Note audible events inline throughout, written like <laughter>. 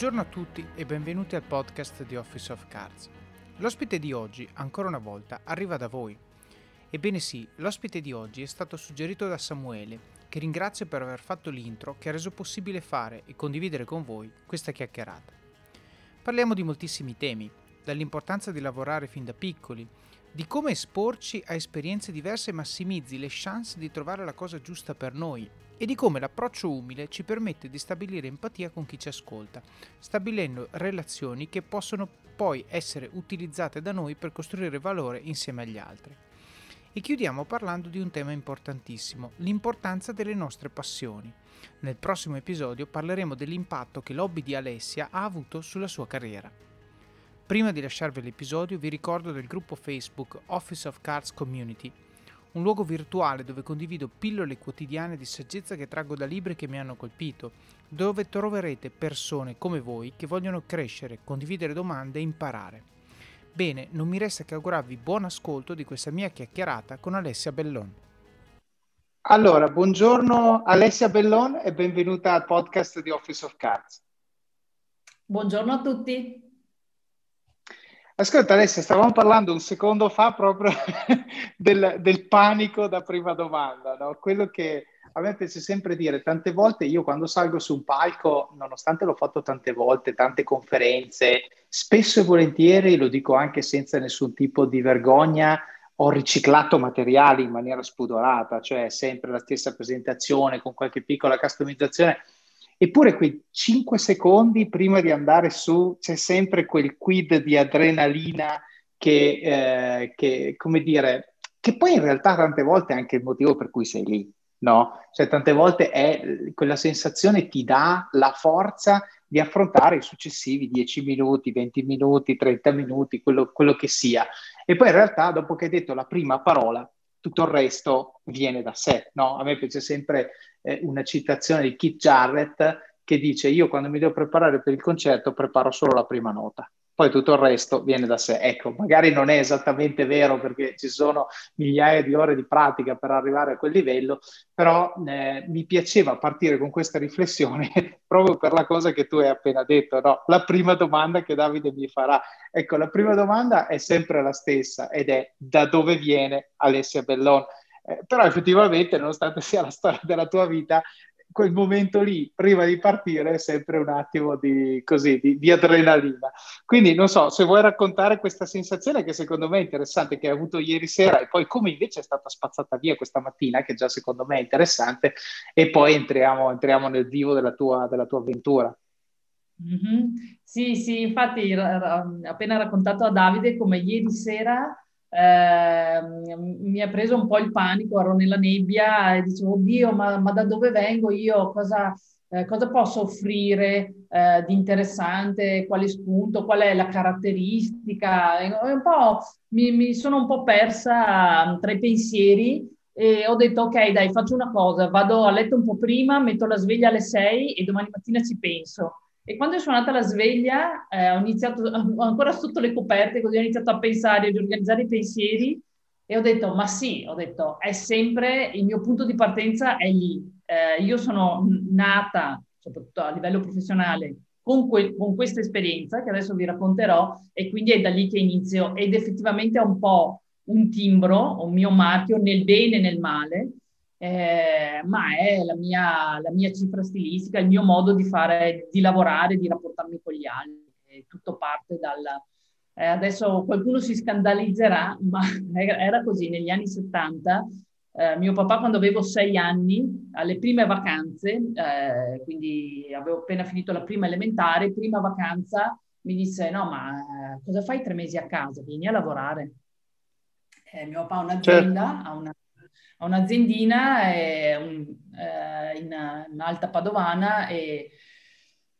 Buongiorno a tutti e benvenuti al podcast di Office of Cards. L'ospite di oggi, ancora una volta, arriva da voi. Ebbene sì, l'ospite di oggi è stato suggerito da Samuele, che ringrazio per aver fatto l'intro che ha reso possibile fare e condividere con voi questa chiacchierata. Parliamo di moltissimi temi, dall'importanza di lavorare fin da piccoli, di come esporci a esperienze diverse massimizzi le chance di trovare la cosa giusta per noi e di come l'approccio umile ci permette di stabilire empatia con chi ci ascolta, stabilendo relazioni che possono poi essere utilizzate da noi per costruire valore insieme agli altri. E chiudiamo parlando di un tema importantissimo, l'importanza delle nostre passioni. Nel prossimo episodio parleremo dell'impatto che l'hobby di Alessia ha avuto sulla sua carriera. Prima di lasciarvi l'episodio vi ricordo del gruppo Facebook Office of Cards Community un luogo virtuale dove condivido pillole quotidiane di saggezza che traggo da libri che mi hanno colpito, dove troverete persone come voi che vogliono crescere, condividere domande e imparare. Bene, non mi resta che augurarvi buon ascolto di questa mia chiacchierata con Alessia Bellon. Allora, buongiorno Alessia Bellon e benvenuta al podcast di Office of Cards. Buongiorno a tutti. Ascolta Alessia, stavamo parlando un secondo fa proprio <laughs> del, del, panico da prima domanda, no? quello che a me piace sempre dire, tante volte io quando salgo su un palco, nonostante l'ho fatto tante volte, tante conferenze, spesso e volentieri, lo dico anche senza nessun tipo di vergogna, ho riciclato materiali in maniera spudorata, cioè sempre la stessa presentazione con qualche piccola customizzazione Eppure quei 5 secondi prima di andare su c'è sempre quel quid di adrenalina che, eh, che, come dire, che poi in realtà tante volte è anche il motivo per cui sei lì, no? Cioè tante volte è quella sensazione ti dà la forza di affrontare i successivi 10 minuti, 20 minuti, 30 minuti, quello, quello che sia. E poi in realtà dopo che hai detto la prima parola, tutto il resto viene da sé. No? A me piace sempre eh, una citazione di Keith Jarrett che dice io quando mi devo preparare per il concerto preparo solo la prima nota poi tutto il resto viene da sé. Ecco, magari non è esattamente vero perché ci sono migliaia di ore di pratica per arrivare a quel livello, però eh, mi piaceva partire con questa riflessione <laughs> proprio per la cosa che tu hai appena detto, no? La prima domanda che Davide mi farà. Ecco, la prima domanda è sempre la stessa ed è da dove viene Alessia Bellon? Eh, però effettivamente, nonostante sia la storia della tua vita, quel momento lì, prima di partire, è sempre un attimo di, così, di, di, adrenalina. Quindi non so, se vuoi raccontare questa sensazione che secondo me è interessante, che hai avuto ieri sera e poi come invece è stata spazzata via questa mattina, che già secondo me è interessante, e poi entriamo, entriamo nel vivo della tua, della tua avventura. Mm-hmm. Sì, sì, infatti appena raccontato a Davide come ieri sera eh, mi ha preso un po' il panico, ero nella nebbia e dicevo, oddio, ma, ma da dove vengo io? Cosa, eh, cosa posso offrire eh, di interessante? Quale spunto? Qual è la caratteristica? un mi, mi sono un po' persa tra i pensieri e ho detto ok dai faccio una cosa, vado a letto un po' prima, metto la sveglia alle 6 e domani mattina ci penso. E quando è suonata la sveglia, eh, ho iniziato <laughs> ancora sotto le coperte, così ho iniziato a pensare, ad organizzare i pensieri e ho detto, ma sì, ho detto, è sempre, il mio punto di partenza è lì. Eh, io sono nata, soprattutto a livello professionale, con, que- con, questa esperienza che adesso vi racconterò e quindi è da lì che inizio ed effettivamente è un po' un timbro, un mio marchio nel bene e nel male eh, ma è la mia, la mia, cifra stilistica, il mio modo di fare, di lavorare, di rapportarmi con gli altri. Tutto parte dal... Eh, adesso qualcuno si scandalizzerà, ma <laughs> era così negli anni 70. Eh, mio papà quando avevo sei anni, alle prime vacanze, eh, quindi avevo appena finito la prima elementare, prima vacanza, mi disse no ma eh, cosa fai tre mesi a casa? Vieni a lavorare. Eh, mio papà ha un'azienda, certo. ha una ho un'aziendina eh, un, eh, in, in, Alta Padovana e,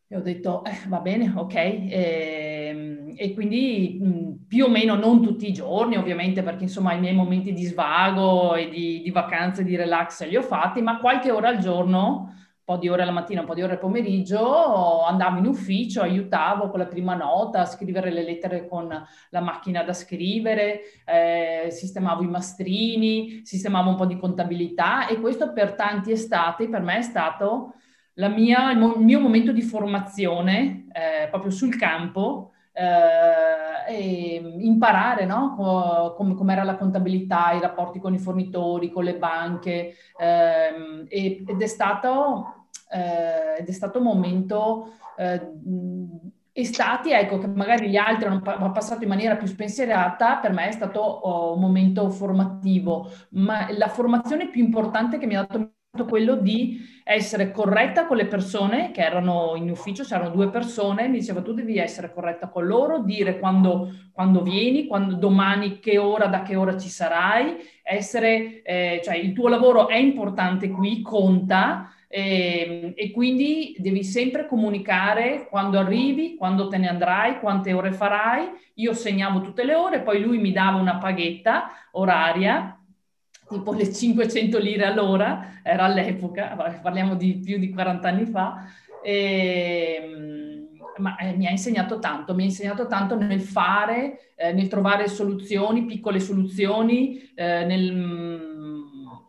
e ho detto eh, va bene, ok. E, ehm, e quindi mh, più o meno non tutti i giorni, ovviamente, perché insomma i miei momenti di svago e di, di vacanze, di relax li ho fatti, ma qualche ora al giorno po' di ore la mattina, un po' di ore al pomeriggio, andavo in ufficio, aiutavo con la prima nota a scrivere le lettere con la macchina da scrivere, eh, sistemavo i mastrini, sistemavo un po' di contabilità e questo per tanti estati per me è stato mia, il, mio momento di formazione eh, proprio sul campo eh, e imparare no? Co- com- com'era la contabilità, i rapporti con i fornitori, con le banche ehm, ed, è stato, eh, ed è stato un momento eh, estati, ecco, che magari gli altri hanno passato in maniera più spensierata, per me è stato oh, un momento formativo, ma la formazione più importante che mi ha dato quello di essere corretta con le persone che erano in ufficio, c'erano due persone, mi diceva tu devi essere corretta con loro, dire quando, quando vieni, quando, domani che ora, da che ora ci sarai, essere, eh, cioè il tuo lavoro è importante qui, conta, e, ehm, e, quindi devi sempre comunicare quando arrivi, quando te ne andrai, quante ore farai. Io segnavo tutte le ore, poi lui mi dava una paghetta oraria, tipo le 500 lire all'ora, era all'epoca, parliamo di più di 40 anni fa. E, ehm, ma eh, mi ha insegnato tanto, mi ha insegnato tanto nel fare, eh, nel trovare soluzioni, piccole soluzioni, eh, nel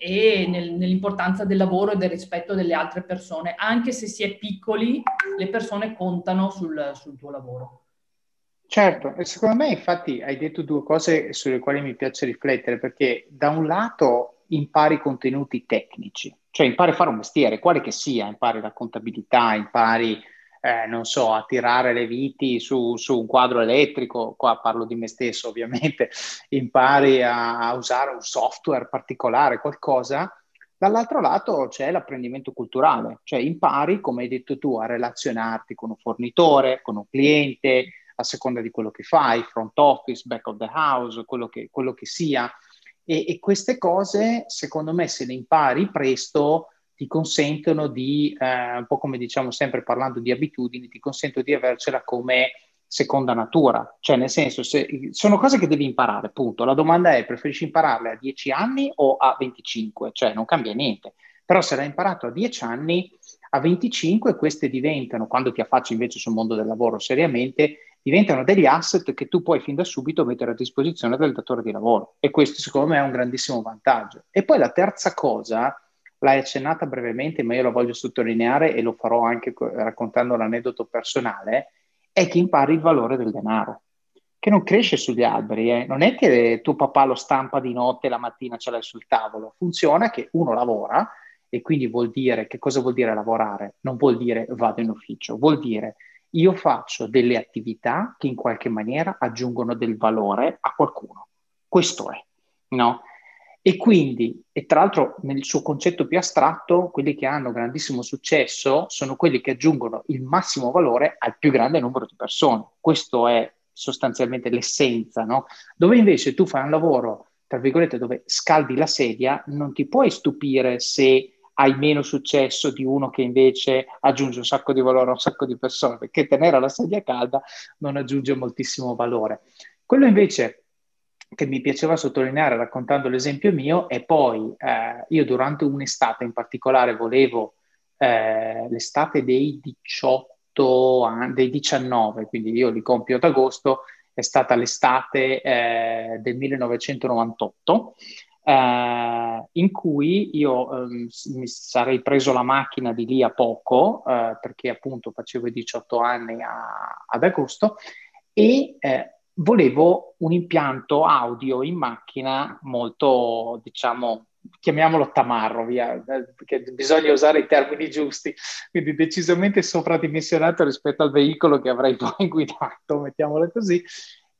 e nel, nell'importanza del lavoro e del rispetto delle altre persone. Anche se si è piccoli, le persone contano sul, sul tuo lavoro. Certo, secondo me infatti hai detto due cose sulle quali mi piace riflettere, perché da un lato impari contenuti tecnici, cioè impari a fare un mestiere, quale che sia, impari la contabilità, impari eh, non so, a tirare le viti su, su, un quadro elettrico, qua parlo di me stesso ovviamente, <laughs> impari a, a usare un software particolare, qualcosa, dall'altro lato c'è l'apprendimento culturale, cioè impari, come hai detto tu, a relazionarti con un fornitore, con un cliente, a seconda di quello che fai, front office, back of the house, quello che, quello che sia. E, e, queste cose, secondo me, se le impari presto, ti consentono di, eh, un po' come diciamo sempre parlando di abitudini, ti consentono di avercela come seconda natura, cioè nel senso se, sono cose che devi imparare, punto. La domanda è preferisci impararle a 10 anni o a 25? Cioè non cambia niente, però se l'hai imparato a 10 anni, a 25 queste diventano, quando ti affacci invece sul mondo del lavoro seriamente, diventano degli asset che tu puoi fin da subito mettere a disposizione del datore di lavoro e questo secondo me è un grandissimo vantaggio. E poi la terza cosa l'hai accennata brevemente, ma io la voglio sottolineare e lo farò anche raccontando l'aneddoto personale, è che impari il valore del denaro, che non cresce sugli alberi. Eh. Non è che tuo papà lo stampa di notte e la mattina ce l'hai sul tavolo. Funziona che uno lavora e quindi vuol dire, che cosa vuol dire lavorare? Non vuol dire vado in ufficio, vuol dire io faccio delle attività che in qualche maniera aggiungono del valore a qualcuno. Questo è, no? E quindi, e tra l'altro nel suo concetto più astratto, quelli che hanno grandissimo successo sono quelli che aggiungono il massimo valore al più grande numero di persone. Questo è sostanzialmente l'essenza, no? Dove invece tu fai un lavoro, tra virgolette, dove scaldi la sedia, non ti puoi stupire se hai meno successo di uno che invece aggiunge un sacco di valore a un sacco di persone, perché tenere la sedia calda non aggiunge moltissimo valore. Quello invece che mi piaceva sottolineare raccontando l'esempio mio è poi eh, io durante un'estate in particolare volevo eh, l'estate dei 18 anni, dei 19, quindi io li compio ad agosto, è stata l'estate eh, del 1998 eh, in cui io ehm, mi sarei preso la macchina di lì a poco eh, perché appunto facevo i 18 anni a, ad agosto e eh, volevo un impianto audio in macchina molto, diciamo, chiamiamolo tamarro, via, perché bisogna usare i termini giusti, quindi decisamente sopradimensionato rispetto al veicolo che avrei <laughs> poi guidato, mettiamolo così.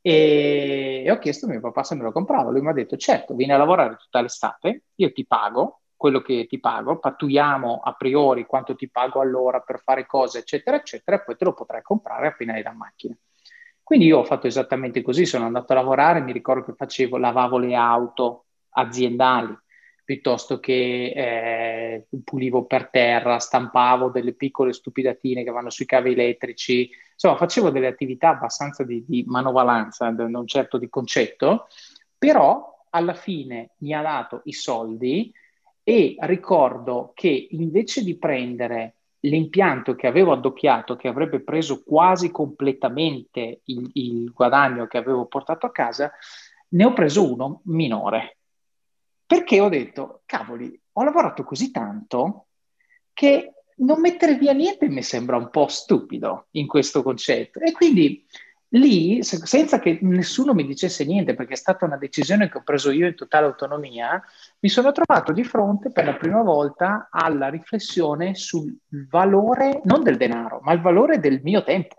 E, e ho chiesto a mio papà se me lo comprava. Lui mi ha detto: Certo, vieni a lavorare tutta l'estate, io ti pago quello che ti pago, pattuiamo a priori quanto ti pago all'ora per fare cose, eccetera, eccetera, e poi te lo potrai comprare appena hai la macchina. Quindi io ho fatto esattamente così, sono andato a lavorare, mi ricordo che facevo, lavavo le auto aziendali, piuttosto che eh, pulivo per terra, stampavo delle piccole stupidatine che vanno sui cavi elettrici, insomma facevo delle attività abbastanza di, di manovalanza, non certo di concetto, però alla fine mi ha dato i soldi e ricordo che invece di prendere l'impianto che avevo addocchiato, che avrebbe preso quasi completamente il, il, guadagno che avevo portato a casa, ne ho preso uno minore. Perché ho detto, cavoli, ho lavorato così tanto che non mettere via niente mi sembra un po' stupido in questo concetto. E quindi lì, senza che nessuno mi dicesse niente, perché è stata una decisione che ho preso io in totale autonomia, mi sono trovato di fronte per la prima volta alla riflessione sul valore, non del denaro, ma il valore del mio tempo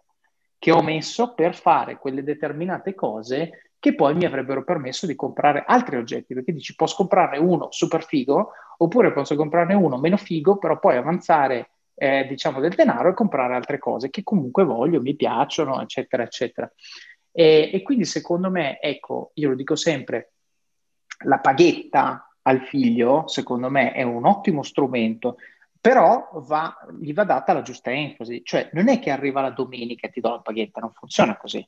che ho messo per fare quelle determinate cose che poi mi avrebbero permesso di comprare altri oggetti, perché dici posso comprarne uno super figo, oppure posso comprarne uno meno figo, però poi avanzare eh, diciamo del denaro e comprare altre cose che comunque voglio, mi piacciono, eccetera, eccetera. E, e quindi secondo me, ecco, io lo dico sempre, la paghetta al figlio, secondo me, è un ottimo strumento, però va, gli va data la giusta enfasi, cioè non è che arriva la domenica e ti do la paghetta, non funziona così.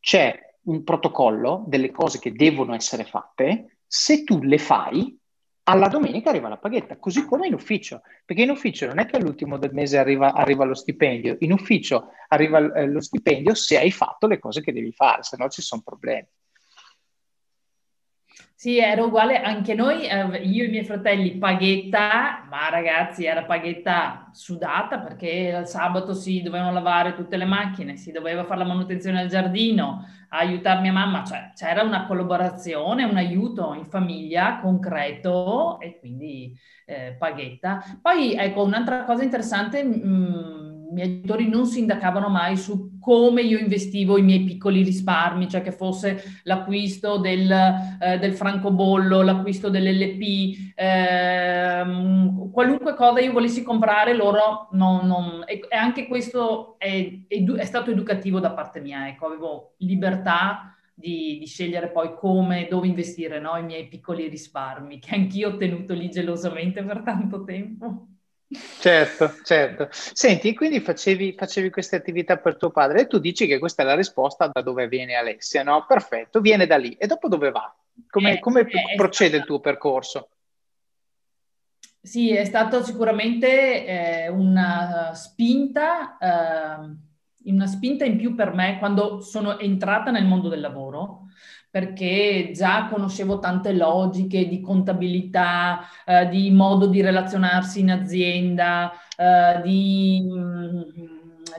C'è un protocollo delle cose che devono essere fatte, se tu le fai, alla domenica arriva la paghetta, così come in ufficio, perché in ufficio non è che all'ultimo del mese arriva, arriva lo stipendio, in ufficio arriva eh, lo stipendio se hai fatto le cose che devi fare, se no ci sono problemi. Sì, era uguale anche noi, eh, io e i miei fratelli, paghetta, ma ragazzi era paghetta sudata perché il sabato si dovevano lavare tutte le macchine, si doveva fare la manutenzione al giardino, aiutare mia mamma, cioè c'era una collaborazione, un aiuto in famiglia concreto e quindi eh, paghetta. Poi ecco, un'altra cosa interessante, mh, mm, miei genitori non sindacavano mai su come io investivo i miei piccoli risparmi, cioè che fosse l'acquisto del, eh, del francobollo, l'acquisto dell'LP, ehm, qualunque cosa io volessi comprare, loro non... non e, e, anche questo è, è, è, stato educativo da parte mia, ecco, avevo libertà di, di scegliere poi come, dove investire no? i miei piccoli risparmi, che anch'io ho tenuto lì gelosamente per tanto tempo. Certo, certo. Senti, quindi facevi, facevi, queste attività per tuo padre e tu dici che questa è la risposta da dove viene Alessia, no? Perfetto, viene da lì. E dopo dove va? Come, eh, come eh, procede stata... il tuo percorso? Sì, è stata sicuramente eh, una spinta, eh, una spinta in più per me quando sono entrata nel mondo del lavoro perché già conoscevo tante logiche di contabilità, eh, di modo di relazionarsi in azienda, eh, di, mm,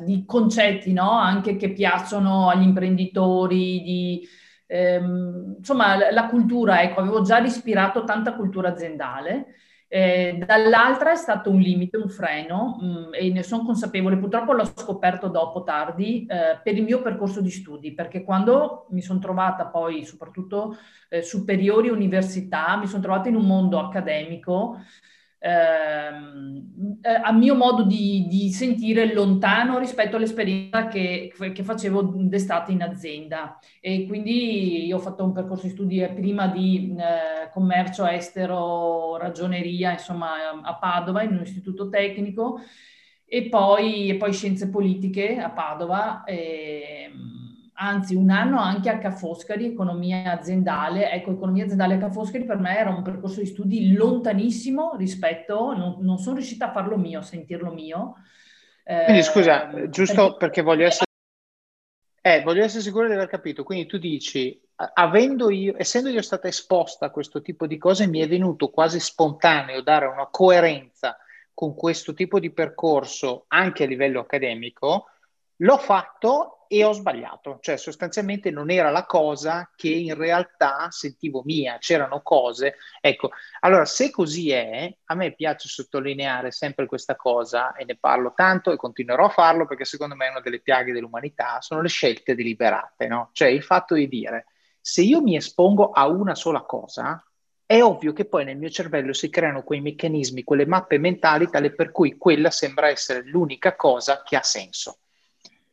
di, concetti no? anche che piacciono agli imprenditori, di, ehm, insomma la cultura, ecco, avevo già ispirato tanta cultura aziendale eh, dall'altra è stato un limite, un freno mh, mm, e ne sono consapevole, purtroppo l'ho scoperto dopo tardi eh, per il mio percorso di studi, perché quando mi sono trovata poi soprattutto eh, superiori università, mi sono trovata in un mondo accademico Ehm, eh, a mio modo di, di, sentire lontano rispetto all'esperienza che, che facevo d'estate in azienda e quindi io ho fatto un percorso di studi prima di eh, commercio estero, ragioneria, insomma a Padova in un istituto tecnico e poi, e poi scienze politiche a Padova. E, anzi un anno anche a Ca' Foscari, economia aziendale. Ecco, economia aziendale a Ca' Foscari per me era un percorso di studi lontanissimo rispetto, non, non sono riuscita a farlo mio, a sentirlo mio. Quindi eh, scusa, giusto perché, perché voglio essere... Eh, voglio essere sicuro di aver capito. Quindi tu dici, avendo io, essendo io stata esposta a questo tipo di cose, mi è venuto quasi spontaneo dare una coerenza con questo tipo di percorso anche a livello accademico. L'ho fatto e ho sbagliato, cioè sostanzialmente non era la cosa che in realtà sentivo mia, c'erano cose. Ecco, allora se così è, a me piace sottolineare sempre questa cosa e ne parlo tanto e continuerò a farlo perché secondo me è una delle piaghe dell'umanità, sono le scelte deliberate, no? Cioè il fatto di dire se io mi espongo a una sola cosa, è ovvio che poi nel mio cervello si creano quei meccanismi, quelle mappe mentali tale per cui quella sembra essere l'unica cosa che ha senso.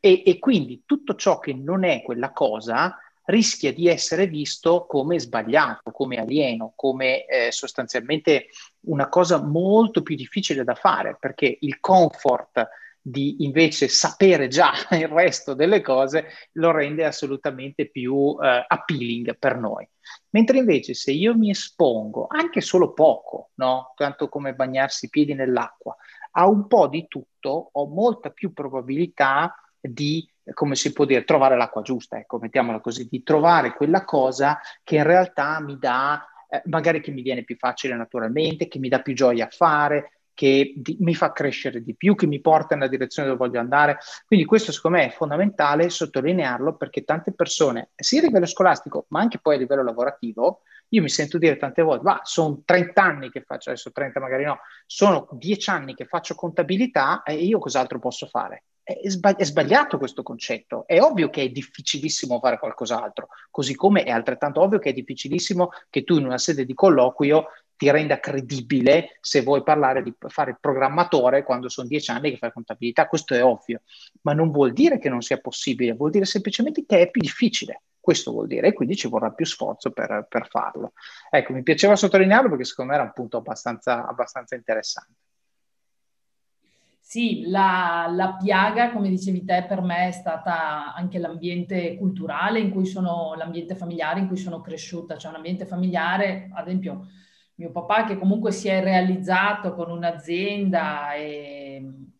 E, e quindi tutto ciò che non è quella cosa rischia di essere visto come sbagliato, come alieno, come eh, sostanzialmente una cosa molto più difficile da fare, perché il comfort di invece sapere già <laughs> il resto delle cose lo rende assolutamente più eh, appealing per noi. Mentre invece se io mi espongo anche solo poco, no? tanto come bagnarsi i piedi nell'acqua, a un po' di tutto, ho molta più probabilità di, come si può dire, trovare l'acqua giusta, ecco, mettiamola così, di trovare quella cosa che in realtà mi dà, eh, magari che mi viene più facile naturalmente, che mi dà più gioia a fare, che di, mi fa crescere di più, che mi porta nella direzione dove voglio andare. Quindi questo secondo me è fondamentale sottolinearlo perché tante persone, sia a livello scolastico ma anche poi a livello lavorativo, io mi sento dire tante volte, ma sono 30 anni che faccio, adesso 30 magari no, sono 10 anni che faccio contabilità e io cos'altro posso fare? È, sbagli- è sbagliato questo concetto. È ovvio che è difficilissimo fare qualcos'altro, così come è altrettanto ovvio che è difficilissimo che tu in una sede di colloquio ti renda credibile se vuoi parlare di fare il programmatore quando sono dieci anni che fai contabilità, questo è ovvio, ma non vuol dire che non sia possibile, vuol dire semplicemente che è più difficile. Questo vuol dire, e quindi ci vorrà più sforzo per, per farlo. Ecco, mi piaceva sottolinearlo perché secondo me era un punto abbastanza, abbastanza interessante. Sì, la, la, piaga, come dicevi te, per me è stata anche l'ambiente culturale in cui sono, l'ambiente familiare in cui sono cresciuta, cioè un ambiente familiare, ad esempio, mio papà che comunque si è realizzato con un'azienda e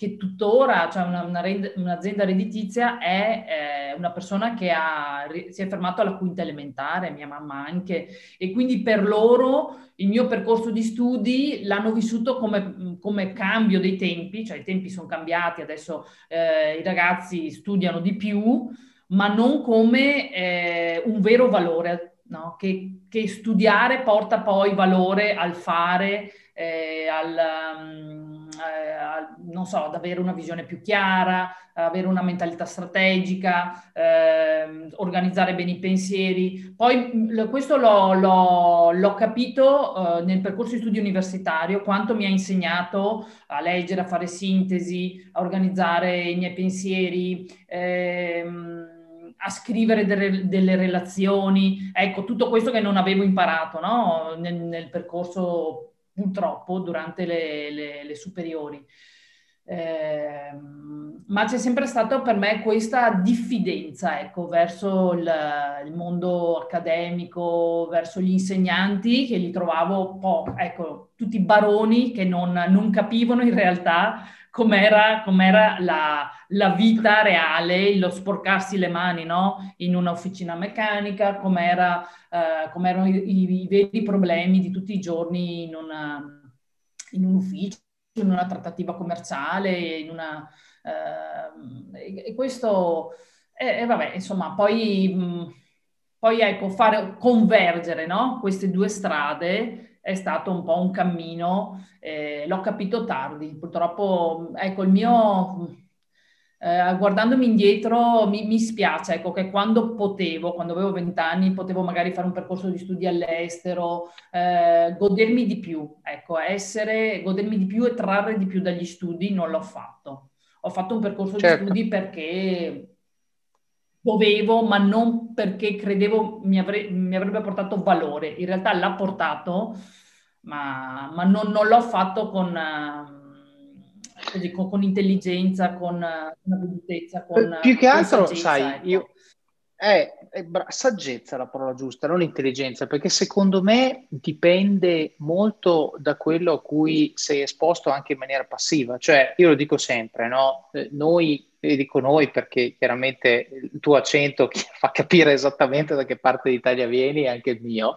che tuttora, cioè una, una, un'azienda redditizia, è eh, una persona che ha, si è fermato alla quinta elementare, mia mamma anche, e quindi per loro il mio percorso di studi l'hanno vissuto come, come cambio dei tempi, cioè i tempi sono cambiati, adesso eh, i ragazzi studiano di più, ma non come eh, un vero valore no? che, che, studiare porta poi valore al fare, eh, al, um, eh, non so, ad avere una visione più chiara, avere una mentalità strategica, eh, organizzare bene i pensieri. Poi questo l'ho, l'ho, l'ho capito eh, nel percorso di studio universitario, quanto mi ha insegnato a leggere, a fare sintesi, a organizzare i miei pensieri. Ehm, a scrivere delle, delle, relazioni, ecco, tutto questo che non avevo imparato no? nel, nel, percorso purtroppo durante le, le, le superiori. Eh, ma c'è sempre stata per me questa diffidenza ecco, verso il, il, mondo accademico, verso gli insegnanti che li trovavo un po', ecco, tutti baroni che non, non capivano in realtà com'era, com'era la, la, vita reale, lo sporcarsi le mani no? in un'officina meccanica, com'era, eh, com'erano i, i, veri problemi di tutti i giorni in, una, in un ufficio, in una trattativa commerciale, in una, eh, e, questo, e, e, vabbè, insomma, poi, mh, poi ecco, fare convergere no? queste due strade è stato un po' un cammino, eh, l'ho capito tardi, purtroppo, ecco, il mio, eh, guardandomi indietro, mi, mi, spiace, ecco, che quando potevo, quando avevo vent'anni, potevo magari fare un percorso di studi all'estero, eh, godermi di più, ecco, essere, godermi di più e trarre di più dagli studi, non l'ho fatto. Ho fatto un percorso certo. di studi perché dovevo, ma non perché credevo mi, avre- mi, avrebbe portato valore. In realtà l'ha portato, ma, ma non, non, l'ho fatto con, così, con, con intelligenza, con, con avvedutezza, con Più che altro, sai, ecco. io... È, è bra- saggezza la parola giusta, non intelligenza, perché secondo me dipende molto da quello a cui sei esposto anche in maniera passiva. Cioè, io lo dico sempre, no? Eh, noi e dico noi perché chiaramente il tuo accento <laughs> fa capire esattamente da che parte d'Italia vieni, anche il mio.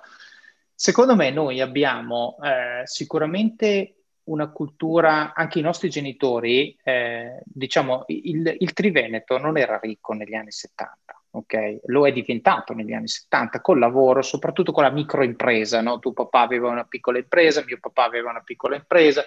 Secondo me noi abbiamo eh, sicuramente una cultura, anche i nostri genitori, eh, diciamo, il, il, Triveneto non era ricco negli anni 70, ok? Lo è diventato negli anni 70 col lavoro, soprattutto con la microimpresa, no? Tuo papà aveva una piccola impresa, mio papà aveva una piccola impresa,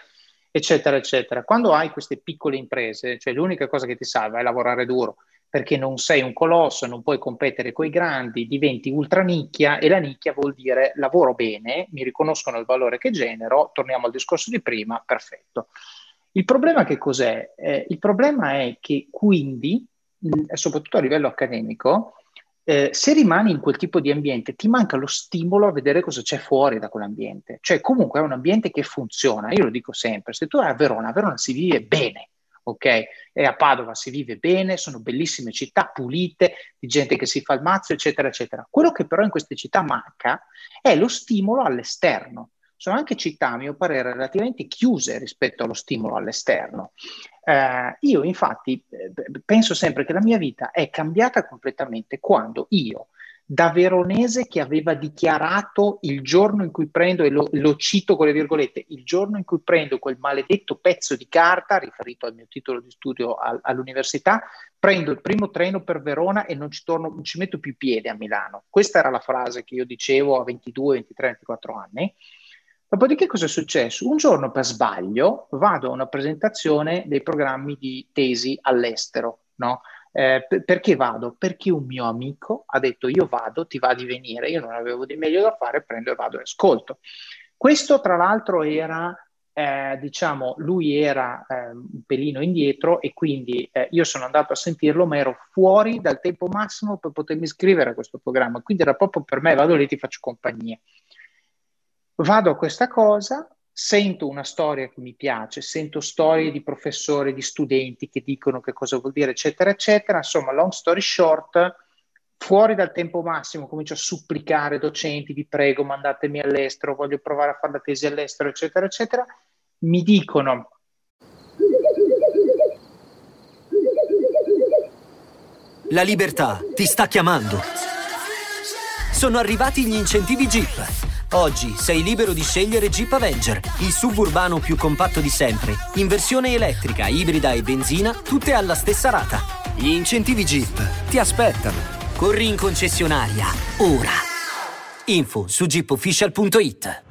eccetera, eccetera. Quando hai queste piccole imprese, cioè l'unica cosa che ti salva è lavorare duro, perché non sei un colosso, non puoi competere con i grandi, diventi ultra nicchia e la nicchia vuol dire lavoro bene, mi riconoscono il valore che genero, torniamo al discorso di prima, perfetto. Il problema che cos'è? Eh, il problema è che quindi, soprattutto a livello accademico, eh, se rimani in quel tipo di ambiente ti manca lo stimolo a vedere cosa c'è fuori da quell'ambiente. Cioè comunque è un ambiente che funziona, io lo dico sempre, se tu vai a Verona, a Verona si vive bene, ok? E a Padova si vive bene, sono bellissime città pulite, di gente che si fa il mazzo, eccetera, eccetera. Quello che però in queste città manca è lo stimolo all'esterno sono anche città, a mio parere, relativamente chiuse rispetto allo stimolo all'esterno. Eh, io infatti eh, penso sempre che la mia vita è cambiata completamente quando io, da veronese che aveva dichiarato il giorno in cui prendo, e lo, lo, cito con le virgolette, il giorno in cui prendo quel maledetto pezzo di carta, riferito al mio titolo di studio al, all'università, prendo il primo treno per Verona e non ci, torno, non ci metto più piede a Milano. Questa era la frase che io dicevo a 22, 23, 24 anni. Dopodiché cosa è successo? Un giorno per sbaglio vado a una presentazione dei programmi di tesi all'estero, no? Eh, perché vado? Perché un mio amico ha detto io vado, ti va di venire, io non avevo di meglio da fare, prendo e vado e ascolto. Questo tra l'altro era, eh, diciamo, lui era eh, un pelino indietro e quindi eh, io sono andato a sentirlo, ma ero fuori dal tempo massimo per potermi iscrivere a questo programma, quindi era proprio per me, vado lì, ti faccio compagnia. Vado a questa cosa, sento una storia che mi piace, sento storie di professori, di studenti che dicono che cosa vuol dire, eccetera, eccetera. Insomma, long story short, fuori dal tempo massimo comincio a supplicare docenti, vi prego, mandatemi all'estero, voglio provare a fare la tesi all'estero, eccetera, eccetera. Mi dicono... La libertà ti sta chiamando. Sono arrivati gli incentivi Jeep Oggi sei libero di scegliere Jeep Avenger, il suburbano più compatto di sempre, in versione elettrica, ibrida e benzina, tutte alla stessa rata. Gli incentivi Jeep ti aspettano. Corri in concessionaria, ora. Info su jeepofficial.it.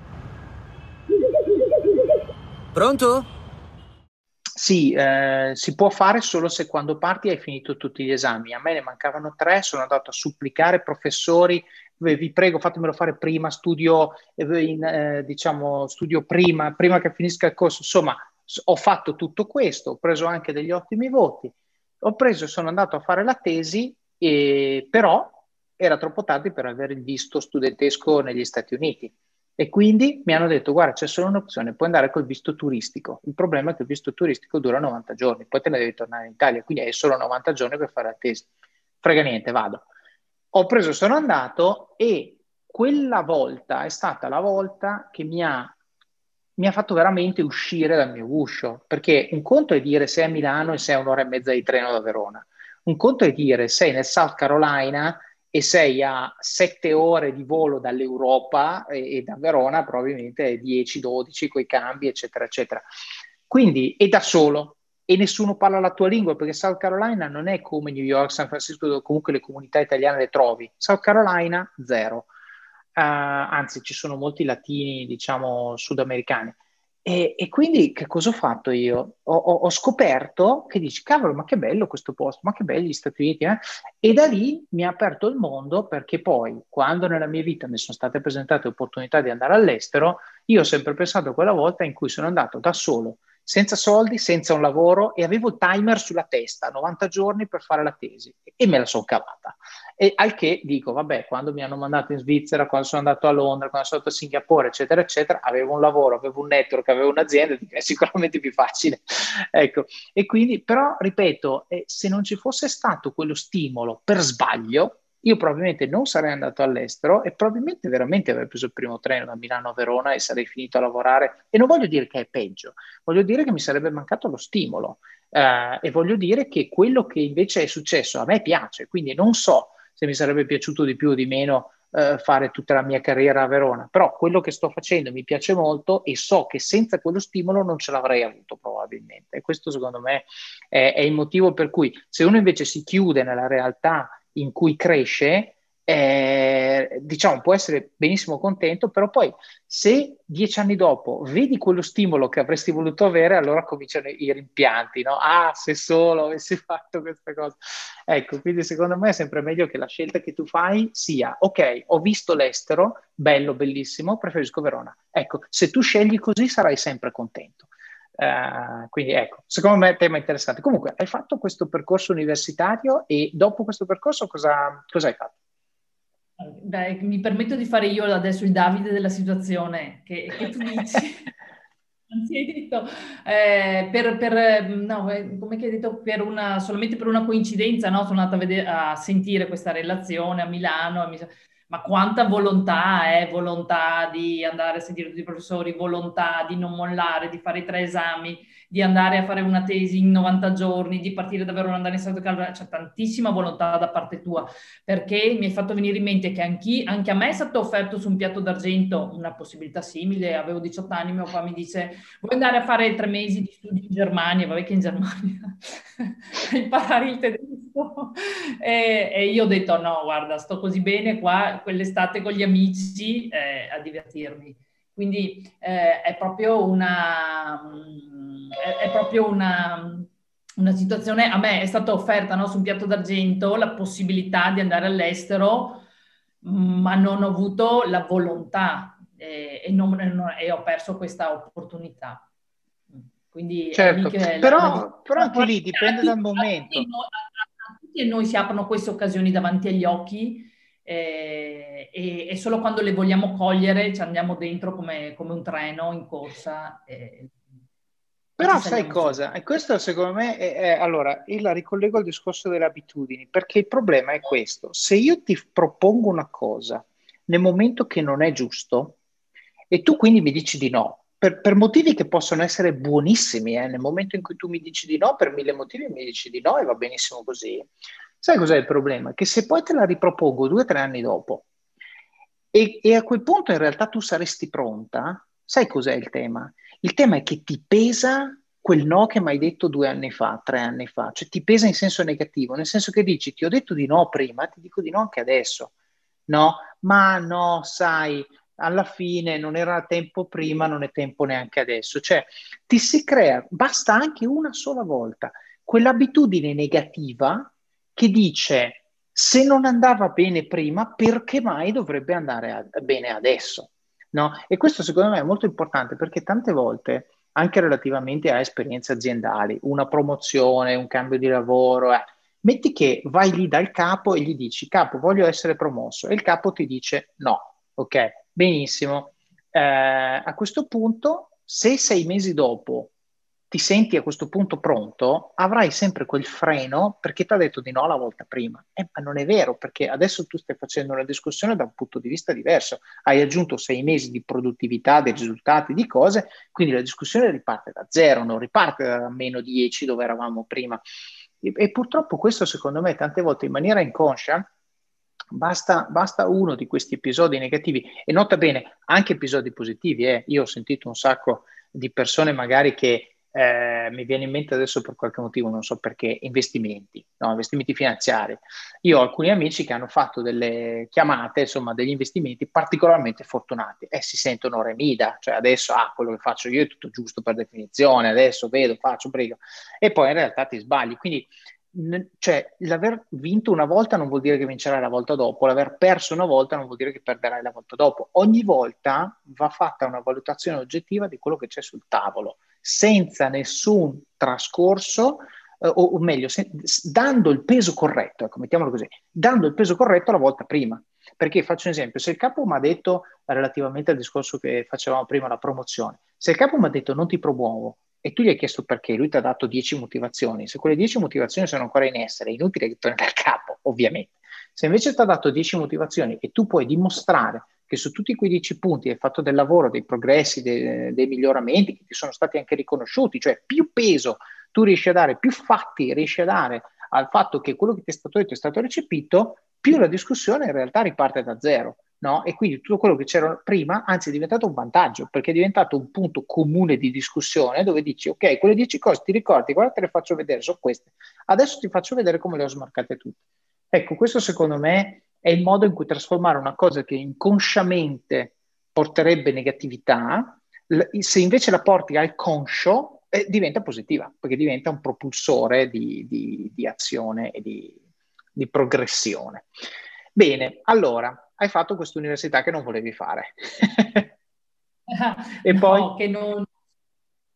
Pronto? Sì, eh, si può fare solo se quando parti hai finito tutti gli esami. A me ne mancavano tre, sono andato a supplicare professori vi prego fatemelo fare prima, studio, eh, in, eh, diciamo, studio prima, prima che finisca il corso. Insomma, ho fatto tutto questo, ho preso anche degli ottimi voti, ho preso, sono andato a fare la tesi, e, però era troppo tardi per avere il visto studentesco negli Stati Uniti. E quindi mi hanno detto, guarda, c'è solo un'opzione, puoi andare col visto turistico. Il problema è che il visto turistico dura 90 giorni, poi te ne devi tornare in Italia, quindi hai solo 90 giorni per fare la tesi. Frega niente, vado ho preso, sono andato e quella volta è stata la volta che mi ha, mi ha fatto veramente uscire dal mio guscio, perché un conto è dire sei a Milano e sei a un'ora e mezza di treno da Verona, un conto è dire sei nel South Carolina e sei a sette ore di volo dall'Europa e, e da Verona probabilmente 10-12 con i cambi, eccetera, eccetera. Quindi, e da solo, e nessuno parla la tua lingua perché South Carolina non è come New York, San Francisco dove comunque le comunità italiane le trovi. South Carolina zero. Uh, anzi, ci sono molti latini, diciamo, sudamericani. E, e, quindi che cosa ho fatto io? Ho, ho, ho, scoperto che dici, cavolo, ma che bello questo posto, ma che belli gli Stati Uniti. Eh? E da lì mi ha aperto il mondo perché poi, quando nella mia vita mi sono state presentate opportunità di andare all'estero, io ho sempre pensato a quella volta in cui sono andato da solo senza soldi, senza un lavoro e avevo il timer sulla testa, 90 giorni per fare la tesi e me la sono cavata. E al che dico, vabbè, quando mi hanno mandato in Svizzera, quando sono andato a Londra, quando sono andato a Singapore, eccetera, eccetera, avevo un lavoro, avevo un network, avevo un'azienda, è sicuramente più facile. <laughs> ecco, e quindi, però, ripeto, eh, se non ci fosse stato quello stimolo per sbaglio, io probabilmente non sarei andato all'estero e probabilmente veramente avrei preso il primo treno da Milano a Verona e sarei finito a lavorare. E non voglio dire che è peggio, voglio dire che mi sarebbe mancato lo stimolo eh, e voglio dire che quello che invece è successo a me piace, quindi non so se mi sarebbe piaciuto di più o di meno eh, fare tutta la mia carriera a Verona, però quello che sto facendo mi piace molto e so che senza quello stimolo non ce l'avrei avuto probabilmente. E questo secondo me è, è il motivo per cui se uno invece si chiude nella realtà in cui cresce, eh, diciamo, può essere benissimo contento, però poi se dieci anni dopo vedi quello stimolo che avresti voluto avere, allora cominciano i rimpianti, no? Ah, se solo avessi <laughs> fatto questa cosa. Ecco, quindi secondo me è sempre meglio che la scelta che tu fai sia, ok, ho visto l'estero, bello, bellissimo, preferisco Verona. Ecco, se tu scegli così sarai sempre contento. Uh, quindi ecco, secondo me è un tema interessante. Comunque, hai fatto questo percorso universitario e dopo questo percorso cosa, cosa hai fatto? Dai, mi permetto di fare io adesso il Davide della situazione, che, che tu dici. <laughs> Anzi, hai detto, eh, per, per, no, eh, come hai detto, per una, solamente per una coincidenza, no? Sono andata a, vedere, a, sentire questa relazione a Milano, a Milano ma quanta volontà è, volontà di andare a sentire tutti i professori, volontà di non mollare, di fare i tre esami, di andare a fare una tesi in 90 giorni, di partire davvero non andare in stato caldo, c'è tantissima volontà da parte tua, perché mi hai fatto venire in mente che anche a me è stato offerto su un piatto d'argento una possibilità simile, avevo 18 anni, mio papà mi dice vuoi andare a fare tre mesi di studi in Germania, vabbè che in Germania, <laughs> imparare il tedesco, <laughs> e, e, io ho detto no, guarda, sto così bene qua, quell'estate con gli amici eh, a divertirmi. Quindi eh, è proprio una, è, è proprio una, una, situazione, a me è stata offerta no, su un piatto d'argento la possibilità di andare all'estero, ma non ho avuto la volontà eh, e, non, e, ho perso questa opportunità. Quindi certo, però, la, però anche lì dipende dal momento. Tutti, tutti noi si aprono queste occasioni davanti agli occhi eh, e, e, solo quando le vogliamo cogliere ci andiamo dentro come, come un treno in corsa. Eh, però sai cosa? E questo secondo me è, è, allora, io la ricollego al discorso delle abitudini, perché il problema è questo. Se io ti propongo una cosa nel momento che non è giusto e tu quindi mi dici di no, per, per motivi che possono essere buonissimi, eh, nel momento in cui tu mi dici di no, per mille motivi mi dici di no e va benissimo così, Sai cos'è il problema? Che se poi te la ripropongo due o tre anni dopo e, e, a quel punto in realtà tu saresti pronta, sai cos'è il tema? Il tema è che ti pesa quel no che mi hai detto due anni fa, tre anni fa, cioè ti pesa in senso negativo, nel senso che dici ti ho detto di no prima, ti dico di no anche adesso. No, ma no, sai, alla fine non era tempo prima, non è tempo neanche adesso. Cioè, ti si crea, basta anche una sola volta, quell'abitudine negativa che dice se non andava bene prima, perché mai dovrebbe andare a, bene adesso? No? E questo secondo me è molto importante perché tante volte, anche relativamente a esperienze aziendali, una promozione, un cambio di lavoro, eh, metti che vai lì dal capo e gli dici, capo, voglio essere promosso, e il capo ti dice no, ok, benissimo. Eh, a questo punto, se sei mesi dopo ti senti a questo punto pronto, avrai sempre quel freno perché ti ha detto di no la volta prima. Eh, ma non è vero, perché adesso tu stai facendo una discussione da un punto di vista diverso. Hai aggiunto sei mesi di produttività, dei risultati, di cose, quindi la discussione riparte da zero, non riparte da meno 10 dove eravamo prima. E, e purtroppo questo, secondo me, tante volte in maniera inconscia, Basta, basta, uno di questi episodi negativi e nota bene anche episodi positivi. Eh. Io ho sentito un sacco di persone magari che eh, mi viene in mente adesso per qualche motivo, non so perché, investimenti, no? investimenti finanziari. Io ho alcuni amici che hanno fatto delle chiamate, insomma, degli investimenti particolarmente fortunati e si sentono remida, cioè adesso, ah, quello che faccio io è tutto giusto per definizione, adesso vedo, faccio, prego, e poi in realtà ti sbagli. Quindi cioè, l'aver vinto una volta non vuol dire che vincerai la volta dopo, l'aver perso una volta non vuol dire che perderai la volta dopo. Ogni volta va fatta una valutazione oggettiva di quello che c'è sul tavolo senza nessun trascorso, eh, o, o, meglio, se, dando il peso corretto, ecco, mettiamolo così, dando il peso corretto la volta prima. Perché faccio un esempio, se il capo mi ha detto, relativamente al discorso che facevamo prima, la promozione, se il capo mi ha detto non ti promuovo e tu gli hai chiesto perché, lui ti ha dato 10 motivazioni, se quelle 10 motivazioni sono ancora in essere, è inutile che torni dal capo, ovviamente. Se invece ti ha dato 10 motivazioni e tu puoi dimostrare che su tutti quei dieci punti hai fatto del lavoro, dei progressi, dei, dei miglioramenti che ti sono stati anche riconosciuti, cioè più peso tu riesci a dare, più fatti riesci a dare al fatto che quello che ti è stato detto è stato recepito, più la discussione in realtà riparte da zero. No? E quindi tutto quello che c'era prima, anzi, è diventato un vantaggio perché è diventato un punto comune di discussione dove dici: Ok, quelle dieci cose ti ricordi, guarda, te le faccio vedere, sono queste. Adesso ti faccio vedere come le ho smarcate tutte. Ecco, questo secondo me è il modo in cui trasformare una cosa che inconsciamente porterebbe negatività, se invece la porti al conscio, eh, diventa positiva, perché diventa un propulsore di, di, di azione e di, di, progressione. Bene, allora, hai fatto questa università che non volevi fare. <laughs> e no, poi... Che non,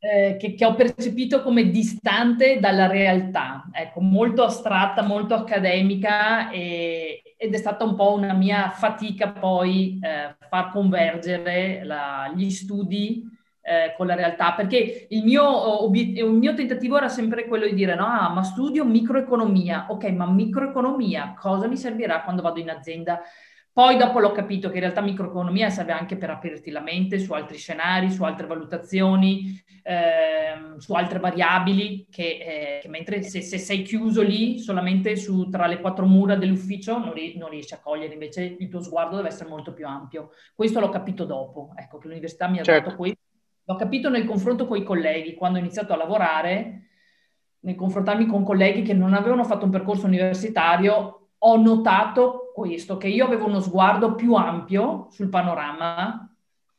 eh, che, che, ho percepito come distante dalla realtà, ecco, molto astratta, molto accademica e, ed è stata un po' una mia fatica poi eh, far convergere la, gli studi eh, con la realtà, perché il mio, obiet- il mio, tentativo era sempre quello di dire no, ah, ma studio microeconomia, ok, ma microeconomia cosa mi servirà quando vado in azienda? Poi dopo l'ho capito che in realtà microeconomia serve anche per aprirti la mente su altri scenari, su altre valutazioni, ehm, su altre variabili, che, eh, che mentre se, se, sei chiuso lì solamente su, tra le quattro mura dell'ufficio non, ri, non, riesci a cogliere, invece il tuo sguardo deve essere molto più ampio. Questo l'ho capito dopo, ecco che l'università mi ha certo. dato questo. L'ho capito nel confronto con i colleghi, quando ho iniziato a lavorare, nel confrontarmi con colleghi che non avevano fatto un percorso universitario, ho notato questo, che io avevo uno sguardo più ampio sul panorama,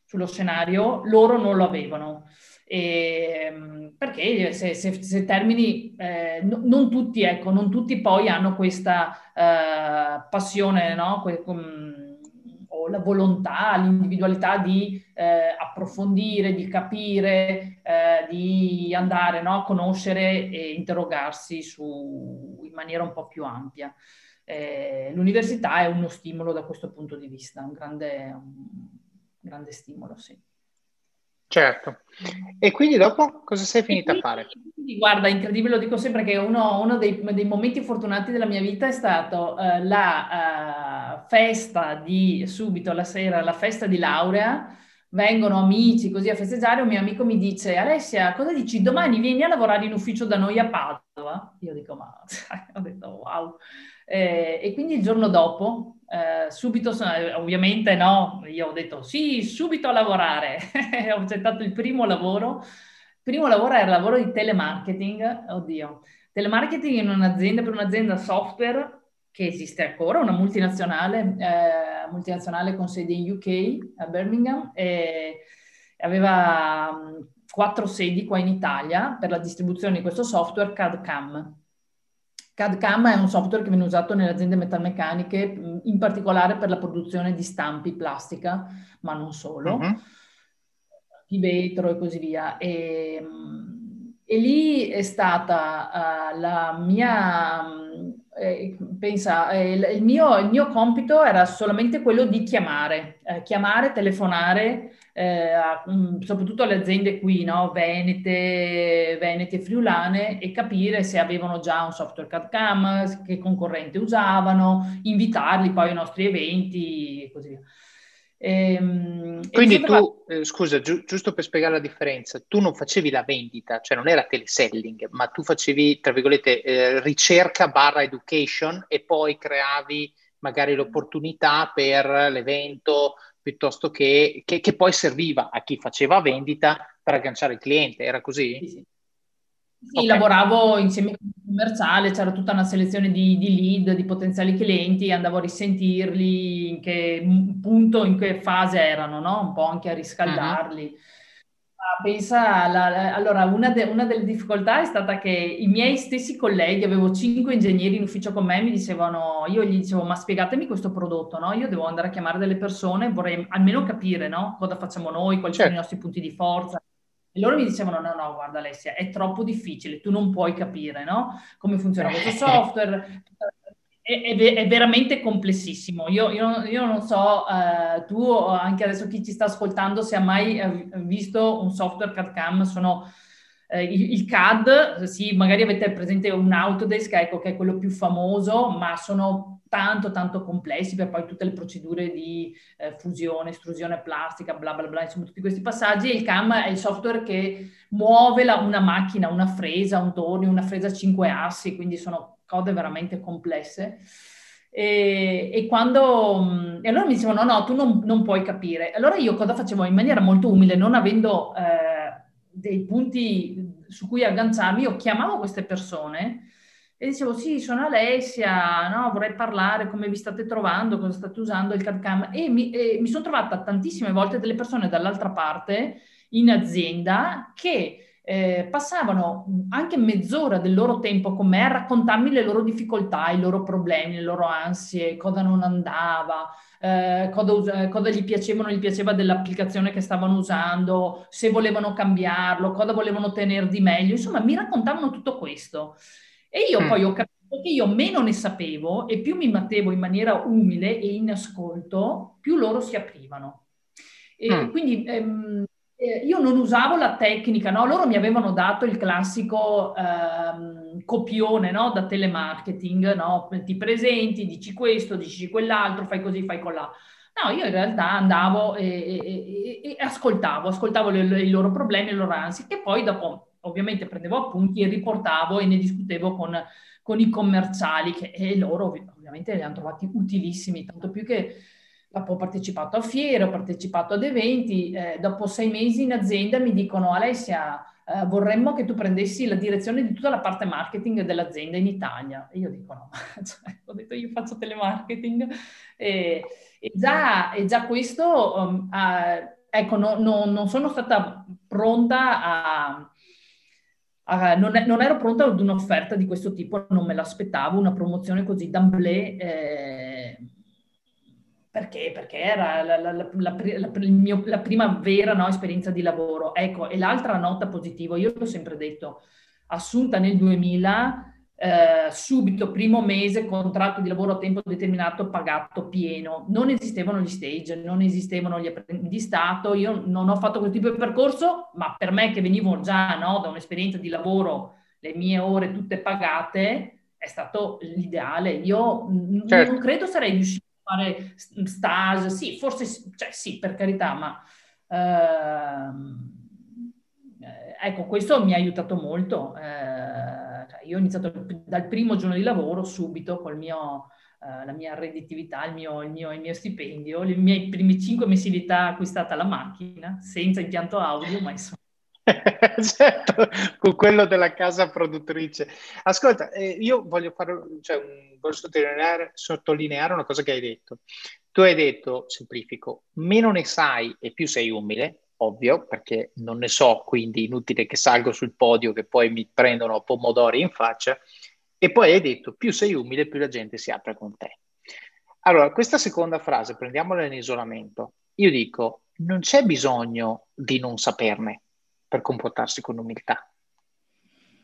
sullo scenario, loro non lo avevano. E, ehm, perché se, se, se termini, eh, no, non tutti, ecco, non tutti poi hanno questa eh, passione, no? Que, com, o la volontà, l'individualità di eh, approfondire, di capire, eh, di andare no? a conoscere e interrogarsi su, in maniera un po' più ampia eh, l'università è uno stimolo da questo punto di vista, un grande, un grande stimolo, sì. Certo. E quindi dopo cosa sei finita quindi, a fare? Guarda, incredibile, lo dico sempre che uno, uno dei, dei, momenti fortunati della mia vita è stato uh, la uh, festa di subito la sera, la festa di laurea. Vengono amici così a festeggiare. Un mio amico mi dice: Alessia, cosa dici? Domani vieni a lavorare in ufficio da noi a Padova. Io dico: Ma <laughs> ho detto wow. Eh, e quindi il giorno dopo, eh, subito, ovviamente no, io ho detto sì, subito a lavorare. <laughs> ho accettato il primo lavoro. Il primo lavoro era il lavoro di telemarketing, oddio, telemarketing in un'azienda, per un'azienda software che esiste ancora, una multinazionale, eh, multinazionale con sede in UK, a Birmingham, e aveva mh, quattro sedi qua in Italia per la distribuzione di questo software CAD-CAM. CAD-CAM è un software che viene usato nelle aziende metalmeccaniche, in particolare per la produzione di stampi plastica, ma non solo, uh-huh. di vetro e così via. E, e lì è stata uh, la mia, eh, pensa, eh, il, mio, il, mio, compito era solamente quello di chiamare, eh, chiamare, telefonare eh, a, mm, soprattutto alle aziende qui, no? Venete, Venete Friulane, e capire se avevano già un software CAD-CAM, che concorrente usavano, invitarli poi ai nostri eventi e così via. Ehm, Quindi tu, eh, scusa, gi- giusto per spiegare la differenza, tu non facevi la vendita, cioè non era teleselling, ma tu facevi, tra virgolette, eh, ricerca barra education e poi creavi magari l'opportunità per l'evento, piuttosto che, che, che, poi serviva a chi faceva vendita per agganciare il cliente, era così? Sì, sì. Sì okay. lavoravo insieme con il commerciale, c'era tutta una selezione di, di, lead, di potenziali clienti, andavo a risentirli, in che punto, in che fase erano, no? Un po' anche a riscaldarli. Uh-huh pensa, alla, allora una, de, una, delle difficoltà è stata che i miei stessi colleghi, avevo cinque ingegneri in ufficio con me, mi dicevano, io gli dicevo, ma spiegatemi questo prodotto, no? Io devo andare a chiamare delle persone, vorrei almeno capire, no? Cosa facciamo noi, quali certo. sono i certo. nostri punti di forza. E loro mi dicevano, no, no, guarda Alessia, è troppo difficile, tu non puoi capire, no? Come funziona questo software, è, è, veramente complessissimo. Io, io, io non so, uh, tu anche adesso chi ci sta ascoltando, se ha mai uh, visto un software CAD-CAM, sono uh, il, il, CAD, sì, magari avete presente un Autodesk, ecco, che è quello più famoso, ma sono tanto, tanto complessi per poi tutte le procedure di fusione, estrusione plastica, bla bla bla, insomma tutti questi passaggi. Il CAM è il software che muove la, una macchina, una fresa, un tornio, una fresa a cinque assi, quindi sono code veramente complesse. E, e, quando e allora mi dicevano: no, no, tu non, non, puoi capire. Allora io cosa facevo in maniera molto umile, non avendo eh, dei punti su cui agganciarmi, io chiamavo queste persone e dicevo: Sì, sono Alessia, no, vorrei parlare come vi state trovando, cosa state usando il CAD-CAM. E mi, e mi sono trovata tantissime volte delle persone dall'altra parte in azienda che eh, passavano anche mezz'ora del loro tempo con me a raccontarmi le loro difficoltà, i loro problemi, le loro ansie, cosa non andava, eh, cosa, cosa, gli piaceva o non gli piaceva dell'applicazione che stavano usando, se volevano cambiarlo, cosa volevano tenere di meglio. Insomma, mi raccontavano tutto questo. E io mm. poi ho capito che io meno ne sapevo e più mi mettevo in maniera umile e in ascolto, più loro si aprivano. E mm. quindi ehm, eh, io non usavo la tecnica, no? Loro mi avevano dato il classico ehm, copione, no? Da telemarketing, no? Ti presenti, dici questo, dici quell'altro, fai così, fai colà. No, io in realtà andavo e, e, e, e ascoltavo, ascoltavo le, i loro problemi, le loro ansie, e poi dopo ovviamente prendevo appunti e riportavo e ne discutevo con, con i commerciali, che, loro ovviamente li hanno trovati utilissimi, tanto più che ho partecipato a fiere, ho partecipato ad eventi, eh, dopo sei mesi in azienda mi dicono Alessia, eh, vorremmo che tu prendessi la direzione di tutta la parte marketing dell'azienda in Italia. E io dico no, <laughs> cioè, ho detto io faccio telemarketing e, e, già, e già, questo, um, uh, ecco, no, no, non sono stata pronta a... Uh, non, non, ero pronta ad un'offerta di questo tipo, non me l'aspettavo, una promozione così d'amblè. Eh, perché? Perché era la, la, la, mio, la prima vera no, esperienza di lavoro. Ecco, e l'altra nota positiva, io l'ho sempre detto, assunta nel 2000, eh, subito, primo mese, contratto di lavoro a tempo determinato pagato pieno. Non esistevano gli stage, non esistevano gli apprendistato. Io non ho fatto quel tipo di percorso, ma per me che venivo già no, da un'esperienza di lavoro, le mie ore tutte pagate, è stato l'ideale. Io certo. non credo sarei riuscita fare stage, sì, forse, cioè, sì, per carità, ma ehm, eh, ecco, questo mi ha aiutato molto. Eh, cioè io ho iniziato dal primo giorno di lavoro subito col mio, eh, la mia redditività, il mio, il, mio, il mio stipendio, le mie prime cinque mensilità acquistata la macchina, senza impianto audio, ma insomma. <laughs> certo, con quello della casa produttrice. Ascolta, eh, io voglio, fare, cioè, un, voglio sottolineare, sottolineare, una cosa che hai detto. Tu hai detto, semplifico, meno ne sai e più sei umile, ovvio, perché non ne so, quindi inutile che salgo sul podio che poi mi prendono pomodori in faccia. E poi hai detto, più sei umile, più la gente si apre con te. Allora, questa seconda frase, prendiamola in isolamento. Io dico, non c'è bisogno di non saperne per comportarsi con umiltà.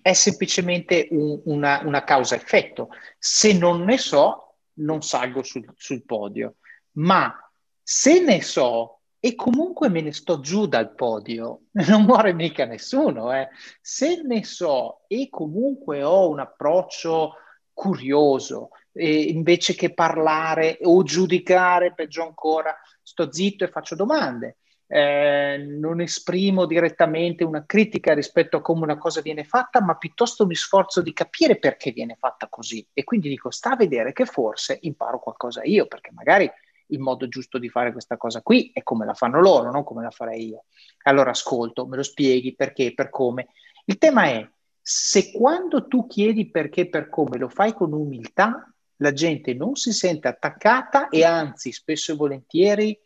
È semplicemente un, una, una causa-effetto. Se non ne so, non salgo sul, sul podio. Ma se ne so e comunque me ne sto giù dal podio, <laughs> non muore mica nessuno. Eh. Se ne so e comunque ho un approccio curioso, invece che parlare o giudicare, peggio ancora, sto zitto e faccio domande eh, non esprimo direttamente una critica rispetto a come una cosa viene fatta, ma piuttosto mi sforzo di capire perché viene fatta così. E quindi dico, sta a vedere che forse imparo qualcosa io, perché magari il modo giusto di fare questa cosa qui è come la fanno loro, non come la farei io. Allora ascolto, me lo spieghi perché, per come. Il tema è, se quando tu chiedi perché, per come, lo fai con umiltà, la gente non si sente attaccata e anzi spesso e volentieri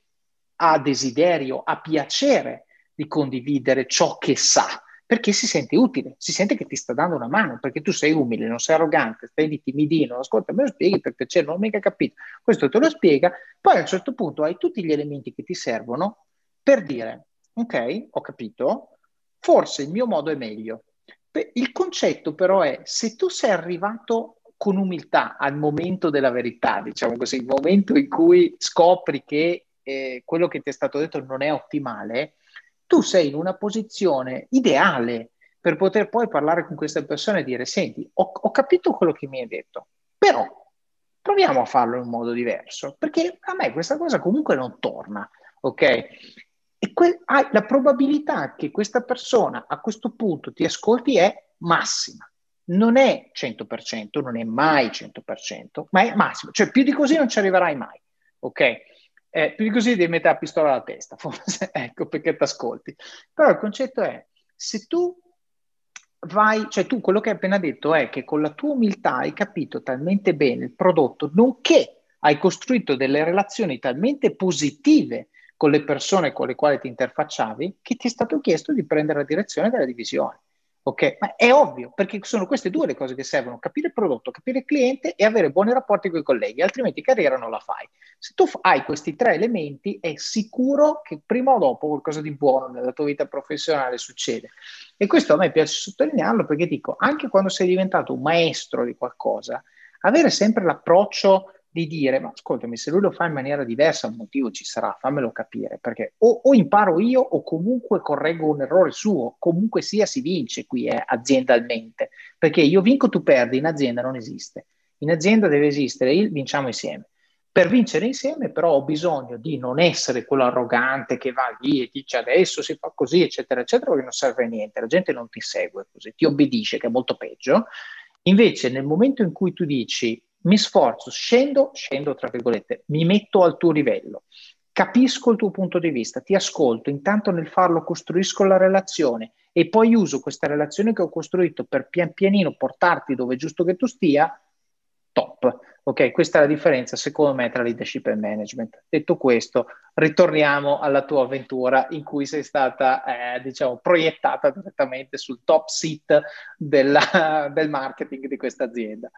ha desiderio, ha piacere di condividere ciò che sa, perché si sente utile, si sente che ti sta dando una mano, perché tu sei umile, non sei arrogante, stai lì timidino, ascolta, me lo spieghi per piacere, non ho mica capito. Questo te lo spiega, poi a un certo punto hai tutti gli elementi che ti servono per dire, ok, ho capito, forse il mio modo è meglio. Il concetto però è, se tu sei arrivato con umiltà al momento della verità, diciamo così, il momento in cui scopri che eh, quello che ti è stato detto non è ottimale, tu sei in una posizione ideale per poter poi parlare con queste persone e dire, senti, ho, ho capito quello che mi hai detto, però proviamo a farlo in un modo diverso, perché a me questa cosa comunque non torna, ok? E que- ah, la probabilità che questa persona a questo punto ti ascolti è massima. Non è 100%, non è mai 100%, ma è massimo. Cioè più di così non ci arriverai mai, ok? Eh, più di così devi mettere la pistola alla testa, <laughs> forse, ecco perché ti ascolti. Però il concetto è, se tu vai, cioè tu quello che hai appena detto è che con la tua umiltà hai capito talmente bene il prodotto, nonché hai costruito delle relazioni talmente positive con le persone con le quali ti interfacciavi, che ti è stato chiesto di prendere la direzione della divisione. Ok, ma è ovvio, perché sono queste due le cose che servono, capire il prodotto, capire il cliente e avere buoni rapporti con i colleghi, altrimenti carriera non la fai. Se tu hai questi tre elementi, è sicuro che prima o dopo qualcosa di buono nella tua vita professionale succede. E questo a me piace sottolinearlo perché dico, anche quando sei diventato un maestro di qualcosa, avere sempre l'approccio di dire, ma ascoltami, se lui lo fa in maniera diversa, un motivo ci sarà, fammelo capire, perché o, o imparo io o comunque correggo un errore suo, comunque sia si vince qui eh, aziendalmente, perché io vinco, tu perdi, in azienda non esiste. In azienda deve esistere il vinciamo insieme. Per vincere insieme però ho bisogno di non essere quello arrogante che va lì e dice adesso si fa così, eccetera, eccetera, perché non serve a niente, la gente non ti segue così, ti obbedisce, che è molto peggio. Invece nel momento in cui tu dici mi sforzo, scendo, scendo tra virgolette, mi metto al tuo livello, capisco il tuo punto di vista, ti ascolto, intanto nel farlo costruisco la relazione e poi uso questa relazione che ho costruito per pian pianino portarti dove è giusto che tu stia, top. Ok, questa è la differenza secondo me tra leadership e management. Detto questo, ritorniamo alla tua avventura in cui sei stata, eh, diciamo, proiettata direttamente sul top seat della, <laughs> del marketing di questa azienda.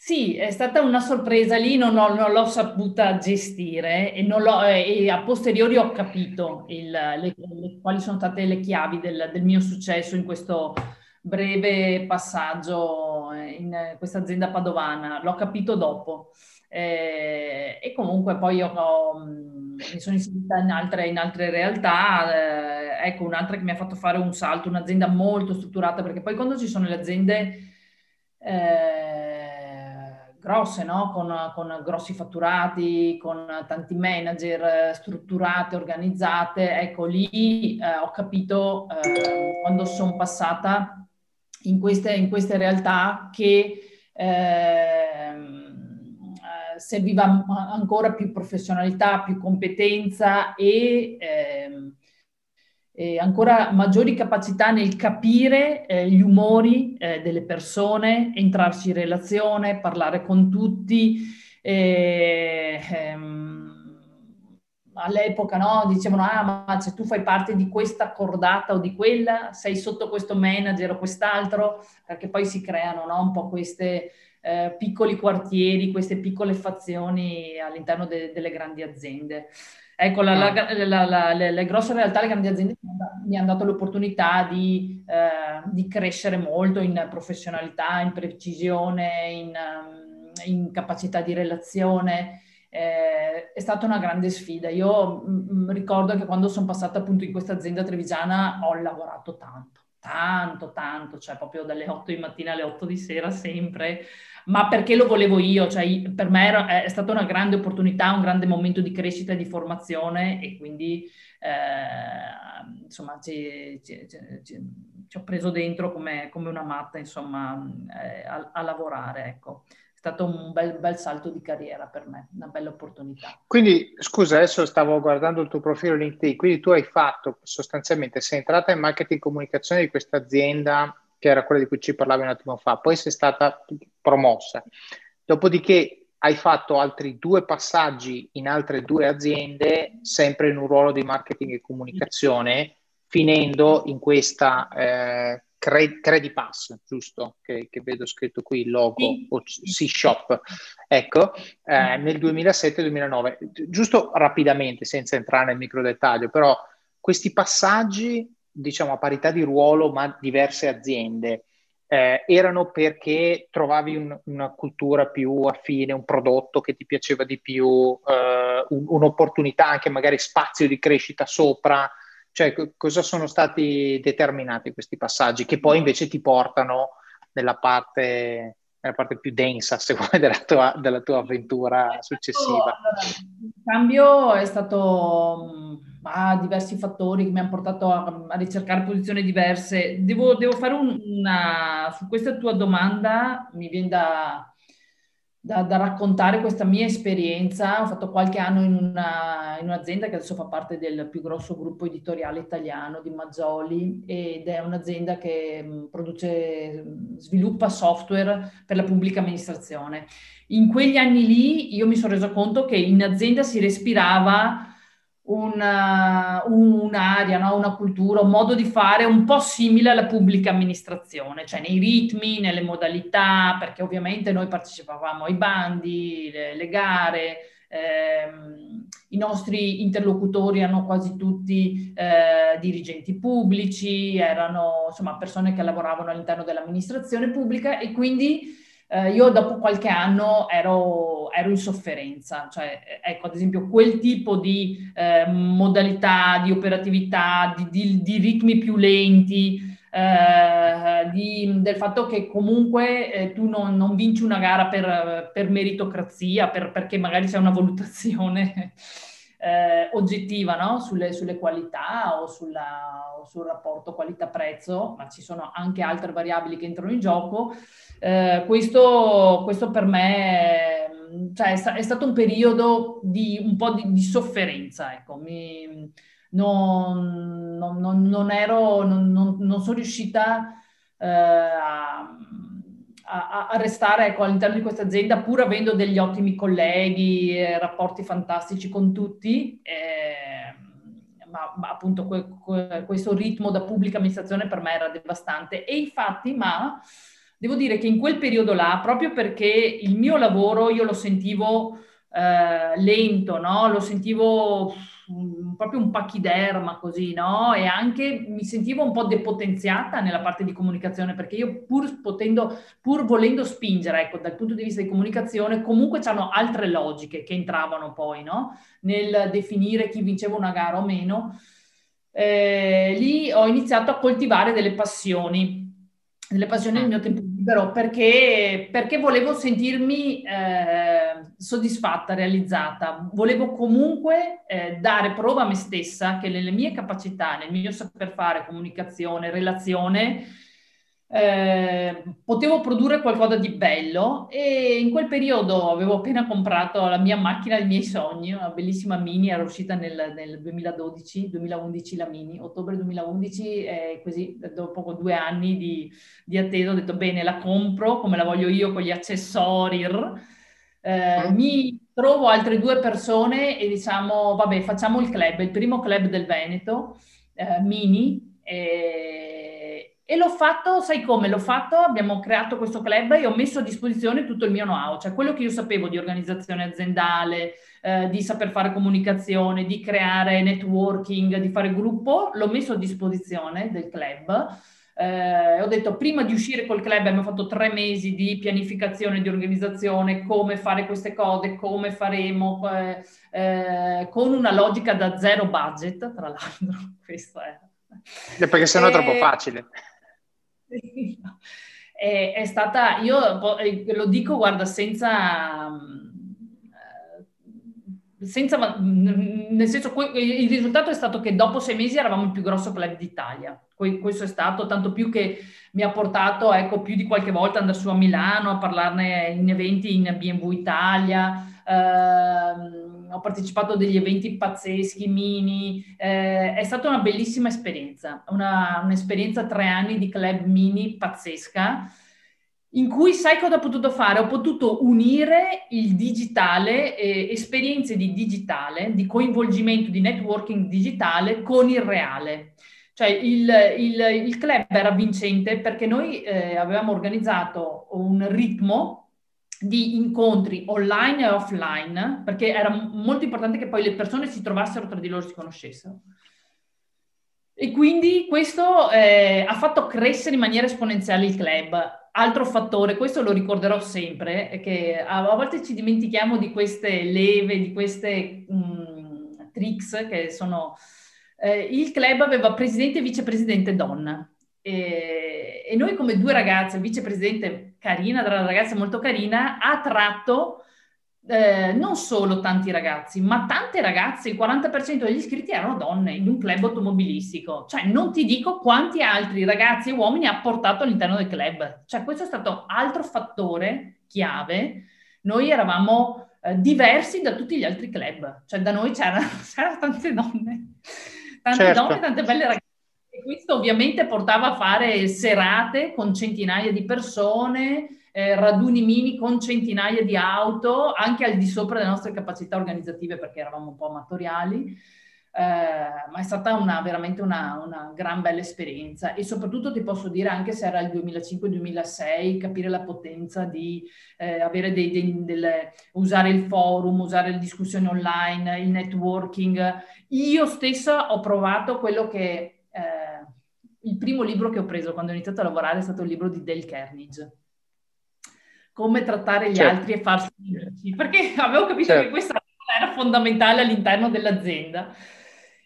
Sì, è stata una sorpresa lì, non, ho, non l'ho saputa gestire e, e, a posteriori ho capito il, le, le, quali sono state le chiavi del, del, mio successo in questo breve passaggio in questa azienda padovana. L'ho capito dopo. Eh, e comunque poi ho, mi sono inserita in altre, in altre realtà. Eh, ecco, un'altra che mi ha fatto fare un salto, un'azienda molto strutturata, perché poi quando ci sono le aziende... Eh, grosse, no? con, con, grossi fatturati, con tanti manager strutturate, organizzate. Ecco, lì eh, ho capito eh, quando sono passata in queste, in queste realtà che ehm, eh, serviva ancora più professionalità, più competenza e ehm, eh, ancora maggiori capacità nel capire eh, gli umori eh, delle persone, entrarci in relazione, parlare con tutti. Ehm, all'epoca no, dicevano, ah ma se tu fai parte di questa cordata o di quella, sei sotto questo manager o quest'altro, perché poi si creano no, un po' questi eh, piccoli quartieri, queste piccole fazioni all'interno de- delle grandi aziende. Ecco, la, la, la, le, grosse realtà, le grandi aziende mi hanno dato l'opportunità di, eh, di crescere molto in professionalità, in precisione, in, um, in capacità di relazione. Eh, è stata una grande sfida. Io m- m- ricordo che quando sono passata appunto in questa azienda trevigiana ho lavorato tanto, tanto, tanto, cioè proprio dalle 8 di mattina alle 8 di sera sempre ma perché lo volevo io, cioè per me era, è stata una grande opportunità, un grande momento di crescita e di formazione e quindi eh, insomma ci, ci, ci, ci, ho preso dentro come, come una matta insomma eh, a, a, lavorare, ecco. È stato un bel, bel, salto di carriera per me, una bella opportunità. Quindi, scusa, adesso stavo guardando il tuo profilo LinkedIn, quindi tu hai fatto sostanzialmente, sei entrata in marketing comunicazione di questa azienda che era quella di cui ci parlavi un attimo fa, poi sei stata promossa. Dopodiché hai fatto altri due passaggi in altre due aziende, sempre in un ruolo di marketing e comunicazione, finendo in questa eh, Credit Pass, giusto? Che, che, vedo scritto qui il logo, o C-Shop, ecco, eh, nel 2007-2009. Giusto rapidamente, senza entrare nel micro dettaglio, però questi passaggi diciamo, a parità di ruolo, ma diverse aziende. Eh, erano perché trovavi un, una cultura più affine, un prodotto che ti piaceva di più, eh, un, un'opportunità, anche magari spazio di crescita sopra. Cioè, c- cosa sono stati determinati questi passaggi che poi invece ti portano nella parte, nella parte più densa, se vuoi, della tua, della tua avventura successiva? il cambio è stato ha diversi fattori che mi hanno portato a, a ricercare posizioni diverse. Devo, devo fare un, una... Su questa tua domanda mi viene da, da, da, raccontare questa mia esperienza. Ho fatto qualche anno in, una, in, un'azienda che adesso fa parte del più grosso gruppo editoriale italiano di Mazzoli ed è un'azienda che produce, sviluppa software per la pubblica amministrazione. In quegli anni lì io mi sono reso conto che in azienda si respirava una, un'aria, no? una cultura, un modo di fare un po' simile alla pubblica amministrazione, cioè nei ritmi, nelle modalità, perché ovviamente noi partecipavamo ai bandi, le, le gare, ehm, i nostri interlocutori erano quasi tutti eh, dirigenti pubblici, erano insomma persone che lavoravano all'interno dell'amministrazione pubblica e quindi eh, io dopo qualche anno ero, ero, in sofferenza, cioè ecco ad esempio quel tipo di eh, modalità, di operatività, di, di, di ritmi più lenti, eh, di, del fatto che comunque eh, tu non, non, vinci una gara per, per meritocrazia, per, perché magari c'è una valutazione eh, oggettiva no? sulle, sulle, qualità o, sulla, o, sul rapporto qualità-prezzo, ma ci sono anche altre variabili che entrano in gioco. Eh, questo, questo, per me cioè, è, è, stato un periodo di un po' di, di sofferenza. Ecco. Mi, non, non, non, non, ero, non, sono riuscita eh, a a, a restare ecco, all'interno di questa azienda pur avendo degli ottimi colleghi, eh, rapporti fantastici con tutti, eh, ma, ma, appunto que, que, questo ritmo da pubblica amministrazione per me era devastante e infatti ma devo dire che in quel periodo là, proprio perché il mio lavoro io lo sentivo eh, lento, no? lo sentivo proprio un pachiderma così, no? E anche mi sentivo un po' depotenziata nella parte di comunicazione, perché io pur potendo, pur volendo spingere, ecco, dal punto di vista di comunicazione, comunque c'hanno altre logiche che entravano poi, no? Nel definire chi vinceva una gara o meno. Eh, lì ho iniziato a coltivare delle passioni, delle passioni nel mio tempo libero, perché, perché volevo sentirmi eh, soddisfatta, realizzata. Volevo comunque eh, dare prova a me stessa che nelle mie capacità, nel mio saper fare, comunicazione, relazione, eh, potevo produrre qualcosa di bello e in quel periodo avevo appena comprato la mia macchina dei miei sogni, una bellissima Mini, era uscita nel, nel 2012, 2011 la Mini, ottobre 2011 e così dopo due anni di, di, attesa ho detto bene la compro come la voglio io con gli accessori, eh, mm. mi trovo altre due persone e diciamo vabbè facciamo il club, il primo club del Veneto, eh, Mini. E, e l'ho fatto, sai come? L'ho fatto, abbiamo creato questo club e ho messo a disposizione tutto il mio know-how, cioè quello che io sapevo di organizzazione aziendale, eh, di saper fare comunicazione, di creare networking, di fare gruppo, l'ho messo a disposizione del club. Eh, ho detto prima di uscire col club abbiamo fatto tre mesi di pianificazione, di organizzazione, come fare queste cose, come faremo, eh, eh con una logica da zero budget, tra l'altro, <laughs> questo è. Perché sennò è troppo facile. È, è, stata, io eh, lo dico, guarda, senza, eh, senza, nel senso, il risultato è stato che dopo sei mesi eravamo il più grosso club d'Italia. Questo è stato, tanto più che mi ha portato, ecco, più di qualche volta andare su a Milano a parlarne in eventi in BMW Italia. Ehm, ho partecipato a degli eventi pazzeschi, mini, eh, è stata una bellissima esperienza, una, un'esperienza tre anni di club mini pazzesca, in cui sai cosa ho potuto fare? Ho potuto unire il digitale, eh, esperienze di digitale, di coinvolgimento, di networking digitale con il reale. Cioè il, il, il club era vincente perché noi eh, avevamo organizzato un ritmo di incontri online e offline, perché era molto importante che poi le persone si trovassero tra di loro si conoscessero. E quindi questo eh, ha fatto crescere in maniera esponenziale il club. Altro fattore, questo lo ricorderò sempre, è che a, volte ci dimentichiamo di queste leve, di queste mh, mm, tricks che sono... Eh, il club aveva presidente e vicepresidente donna. E, e noi come due ragazze, vicepresidente carina, tra una ragazza molto carina, ha attratto eh, non solo tanti ragazzi, ma tante ragazze, il 40% degli iscritti erano donne in un club automobilistico. Cioè, non ti dico quanti altri ragazzi e uomini ha portato all'interno del club. Cioè, questo è stato altro fattore chiave. Noi eravamo eh, diversi da tutti gli altri club. Cioè, da noi c'erano, <laughs> c'erano tante donne, tante certo. donne, tante belle ragazze questo ovviamente portava a fare serate con centinaia di persone, eh, raduni mini con centinaia di auto, anche al di sopra delle nostre capacità organizzative perché eravamo un po' amatoriali. Eh, ma è stata una, veramente una, una, gran bella esperienza e soprattutto ti posso dire anche se era il 2005-2006 capire la potenza di eh, avere dei, dei, delle, usare il forum, usare le discussioni online, il networking. Io stessa ho provato quello che il primo libro che ho preso quando ho iniziato a lavorare è stato il libro di Dale Carnage. come trattare gli certo. altri e farsi amici, perché avevo capito certo. che questa era fondamentale all'interno dell'azienda.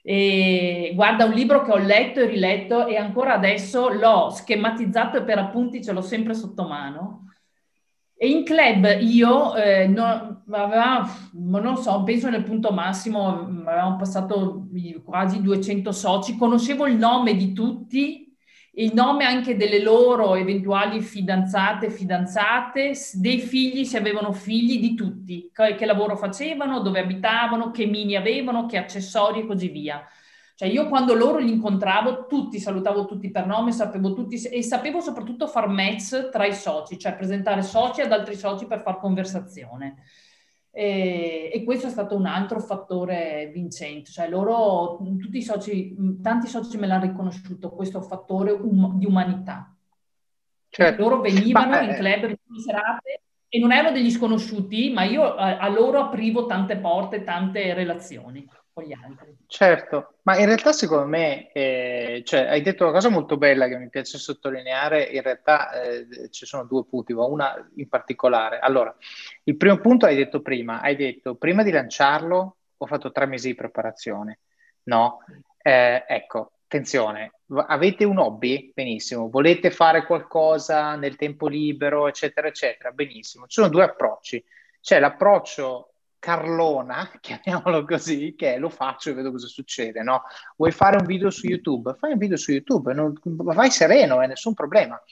E guarda, un libro che ho letto e riletto e ancora adesso l'ho schematizzato e per appunti ce l'ho sempre sotto mano. E in club io, eh, no, aveva, non so, penso nel punto massimo, avevamo passato quasi 200 soci, conoscevo il nome di tutti il nome anche delle loro eventuali fidanzate, fidanzate, dei figli, se avevano figli, di tutti, che lavoro facevano, dove abitavano, che mini avevano, che accessori e così via. Cioè io quando loro li incontravo, tutti salutavo tutti per nome, sapevo tutti e sapevo soprattutto far match tra i soci, cioè presentare soci ad altri soci per far conversazione. E, e, questo è stato un altro fattore vincente, cioè loro, tutti i soci, tanti soci me l'hanno riconosciuto, questo fattore um, di umanità. Certo. Loro venivano ma, in eh, club, in serate e non erano degli sconosciuti, ma io a, a loro aprivo tante porte, tante relazioni con gli altri. Certo, ma in realtà secondo me, eh, cioè, hai detto una cosa molto bella che mi piace sottolineare, in realtà eh, ci sono due punti, ma una in particolare. Allora, il primo punto hai detto prima, hai detto prima di lanciarlo ho fatto tre mesi di preparazione, no? Eh, ecco, attenzione, avete un hobby? Benissimo, volete fare qualcosa nel tempo libero, eccetera, eccetera, benissimo. Ci sono due approcci. C'è l'approccio Carlona, <laughs> chiamiamolo così, che lo faccio e vedo cosa succede, no? Vuoi fare un video su YouTube? Fai un video su YouTube, non, vai sereno, eh, nessun problema.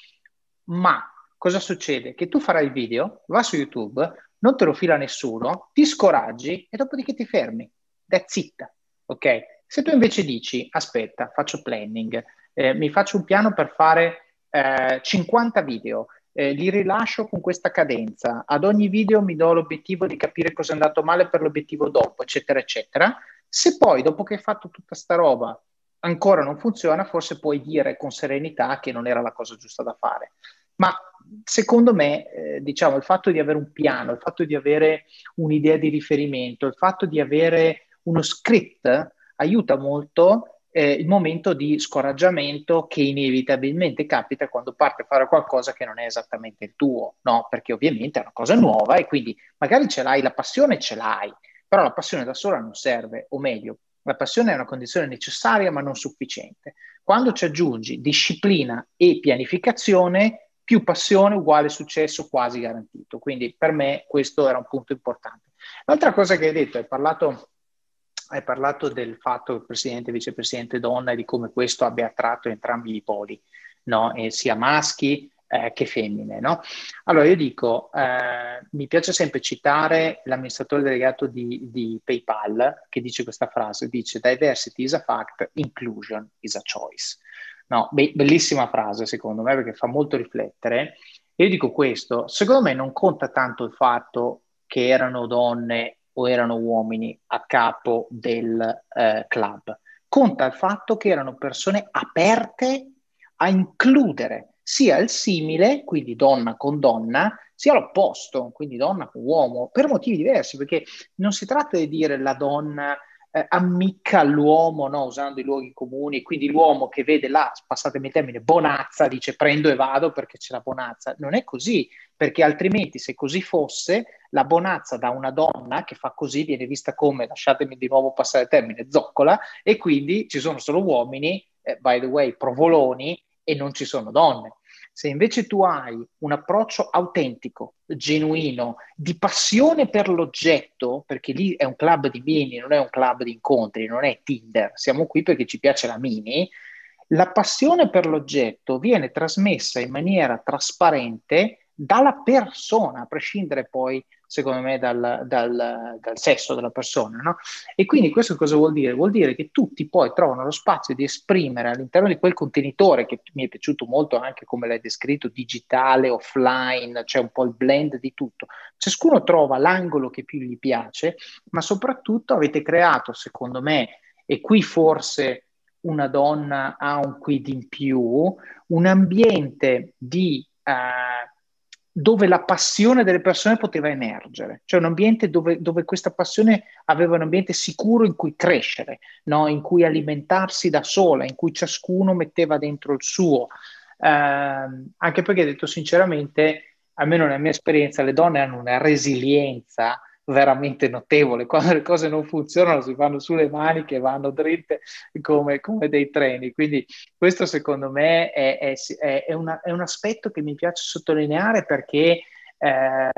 Ma cosa succede? Che tu farai il video, va su YouTube, non te lo fila nessuno, ti scoraggi e dopodiché ti fermi. That's it, ok? Se tu invece dici, aspetta, faccio planning, eh, mi faccio un piano per fare eh, 50 video, eh, li rilascio con questa cadenza. Ad ogni video mi do l'obiettivo di capire cosa è andato male per l'obiettivo dopo, eccetera, eccetera. Se poi, dopo che hai fatto tutta sta roba, ancora non funziona, forse puoi dire con serenità che non era la cosa giusta da fare. Ma secondo me, eh, diciamo, il fatto di avere un piano, il fatto di avere un'idea di riferimento, il fatto di avere uno script aiuta molto eh, il momento di scoraggiamento che inevitabilmente capita quando parti a fare qualcosa che non è esattamente il tuo, no? Perché ovviamente è una cosa nuova e quindi magari ce l'hai, la passione ce l'hai, però la passione da sola non serve, o meglio, la passione è una condizione necessaria ma non sufficiente. Quando ci aggiungi disciplina e pianificazione, più passione uguale successo quasi garantito. Quindi per me questo era un punto importante. L'altra cosa che hai detto, hai parlato hai parlato del fatto che presidente e vicepresidente donna e di come questo abbia attratto entrambi i poli, no? sia maschi eh, che femmine. No? Allora io dico, eh, mi piace sempre citare l'amministratore delegato di, di, PayPal che dice questa frase, dice diversity is a fact, inclusion is a choice. No, be- bellissima frase secondo me perché fa molto riflettere. Io dico questo, secondo me non conta tanto il fatto che erano donne o erano uomini a capo del eh, club. Conta il fatto che erano persone aperte a includere sia il simile, quindi donna con donna, sia l'opposto, quindi donna con uomo, per motivi diversi, perché non si tratta di dire la donna eh, ammicca all'uomo no? usando i luoghi comuni, quindi l'uomo che vede la, passatemi il termine, bonazza, dice prendo e vado perché c'è la bonazza. Non è così, perché altrimenti se così fosse, la bonazza da una donna che fa così viene vista come, lasciatemi di nuovo passare il termine, zoccola, e quindi ci sono solo uomini, eh, by the way, provoloni, e non ci sono donne. Se invece tu hai un approccio autentico, genuino, di passione per l'oggetto, perché lì è un club di mini, non è un club di incontri, non è Tinder, siamo qui perché ci piace la mini, la passione per l'oggetto viene trasmessa in maniera trasparente dalla persona, a prescindere poi secondo me, dal, dal, dal sesso della persona. No? E quindi questo cosa vuol dire? Vuol dire che tutti poi trovano lo spazio di esprimere all'interno di quel contenitore, che mi è piaciuto molto anche come l'hai descritto, digitale, offline, c'è cioè un po' il blend di tutto. Ciascuno trova l'angolo che più gli piace, ma soprattutto avete creato, secondo me, e qui forse una donna ha un quid in più, un ambiente di... Uh, dove la passione delle persone poteva emergere, cioè un ambiente dove, dove, questa passione aveva un ambiente sicuro in cui crescere, no? in cui alimentarsi da sola, in cui ciascuno metteva dentro il suo. Eh, anche perché, detto sinceramente, almeno nella mia esperienza, le donne hanno una resilienza veramente notevole. Quando le cose non funzionano si fanno sulle maniche vanno dritte come, come, dei treni. Quindi questo secondo me è, è, è, una, è, un aspetto che mi piace sottolineare perché, eh,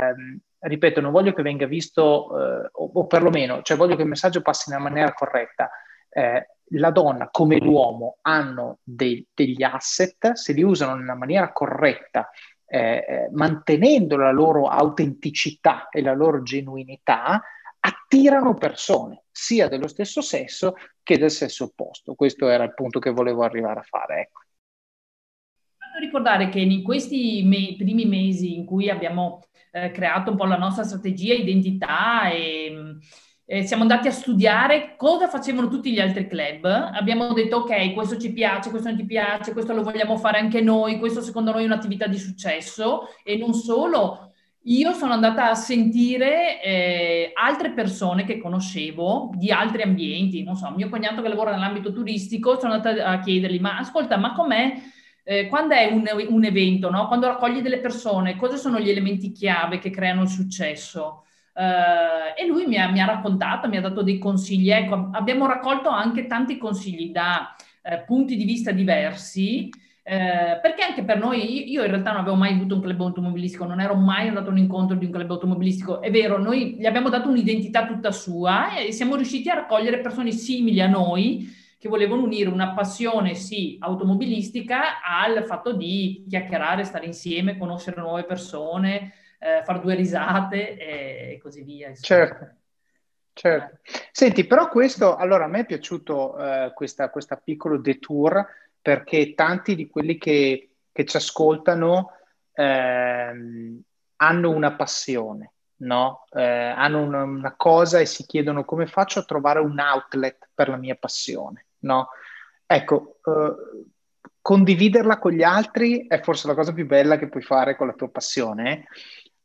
ripeto, non voglio che venga visto, eh, o, o, perlomeno, cioè voglio che il messaggio passi nella maniera corretta. Eh, la donna come l'uomo hanno dei, degli asset, se li usano nella maniera corretta eh, eh, mantenendo la loro autenticità e la loro genuinità, attirano persone, sia dello stesso sesso che del sesso opposto. Questo era il punto che volevo arrivare a fare. Ecco. Ricordare che in questi me- primi mesi in cui abbiamo eh, creato un po' la nostra strategia, identità e eh, siamo andati a studiare cosa facevano tutti gli altri club, abbiamo detto ok, questo ci piace, questo non ti piace, questo lo vogliamo fare anche noi, questo secondo noi è un'attività di successo e non solo. Io sono andata a sentire eh, altre persone che conoscevo di altri ambienti, non so, mio cognato che lavora nell'ambito turistico, sono andata a chiedergli, ma ascolta, ma com'è, eh, quando è un, un evento, no? quando raccogli delle persone, cosa sono gli elementi chiave che creano il successo? Uh, e lui mi ha, mi ha, raccontato, mi ha dato dei consigli. Ecco, abbiamo raccolto anche tanti consigli da uh, punti di vista diversi, uh, perché anche per noi, io in realtà non avevo mai avuto un club automobilistico, non ero mai andato a un incontro di un club automobilistico. È vero, noi gli abbiamo dato un'identità tutta sua e siamo riusciti a raccogliere persone simili a noi che volevano unire una passione, sì, automobilistica al fatto di chiacchierare, stare insieme, conoscere nuove persone, eh, far due risate e così via. Insomma. Certo. Certo. Senti, però questo, allora a me è piaciuto eh, questa, questa piccolo detour perché tanti di quelli che, che ci ascoltano eh, hanno una passione, no? Eh, hanno una, una, cosa e si chiedono come faccio a trovare un outlet per la mia passione, no? Ecco, eh, condividerla con gli altri è forse la cosa più bella che puoi fare con la tua passione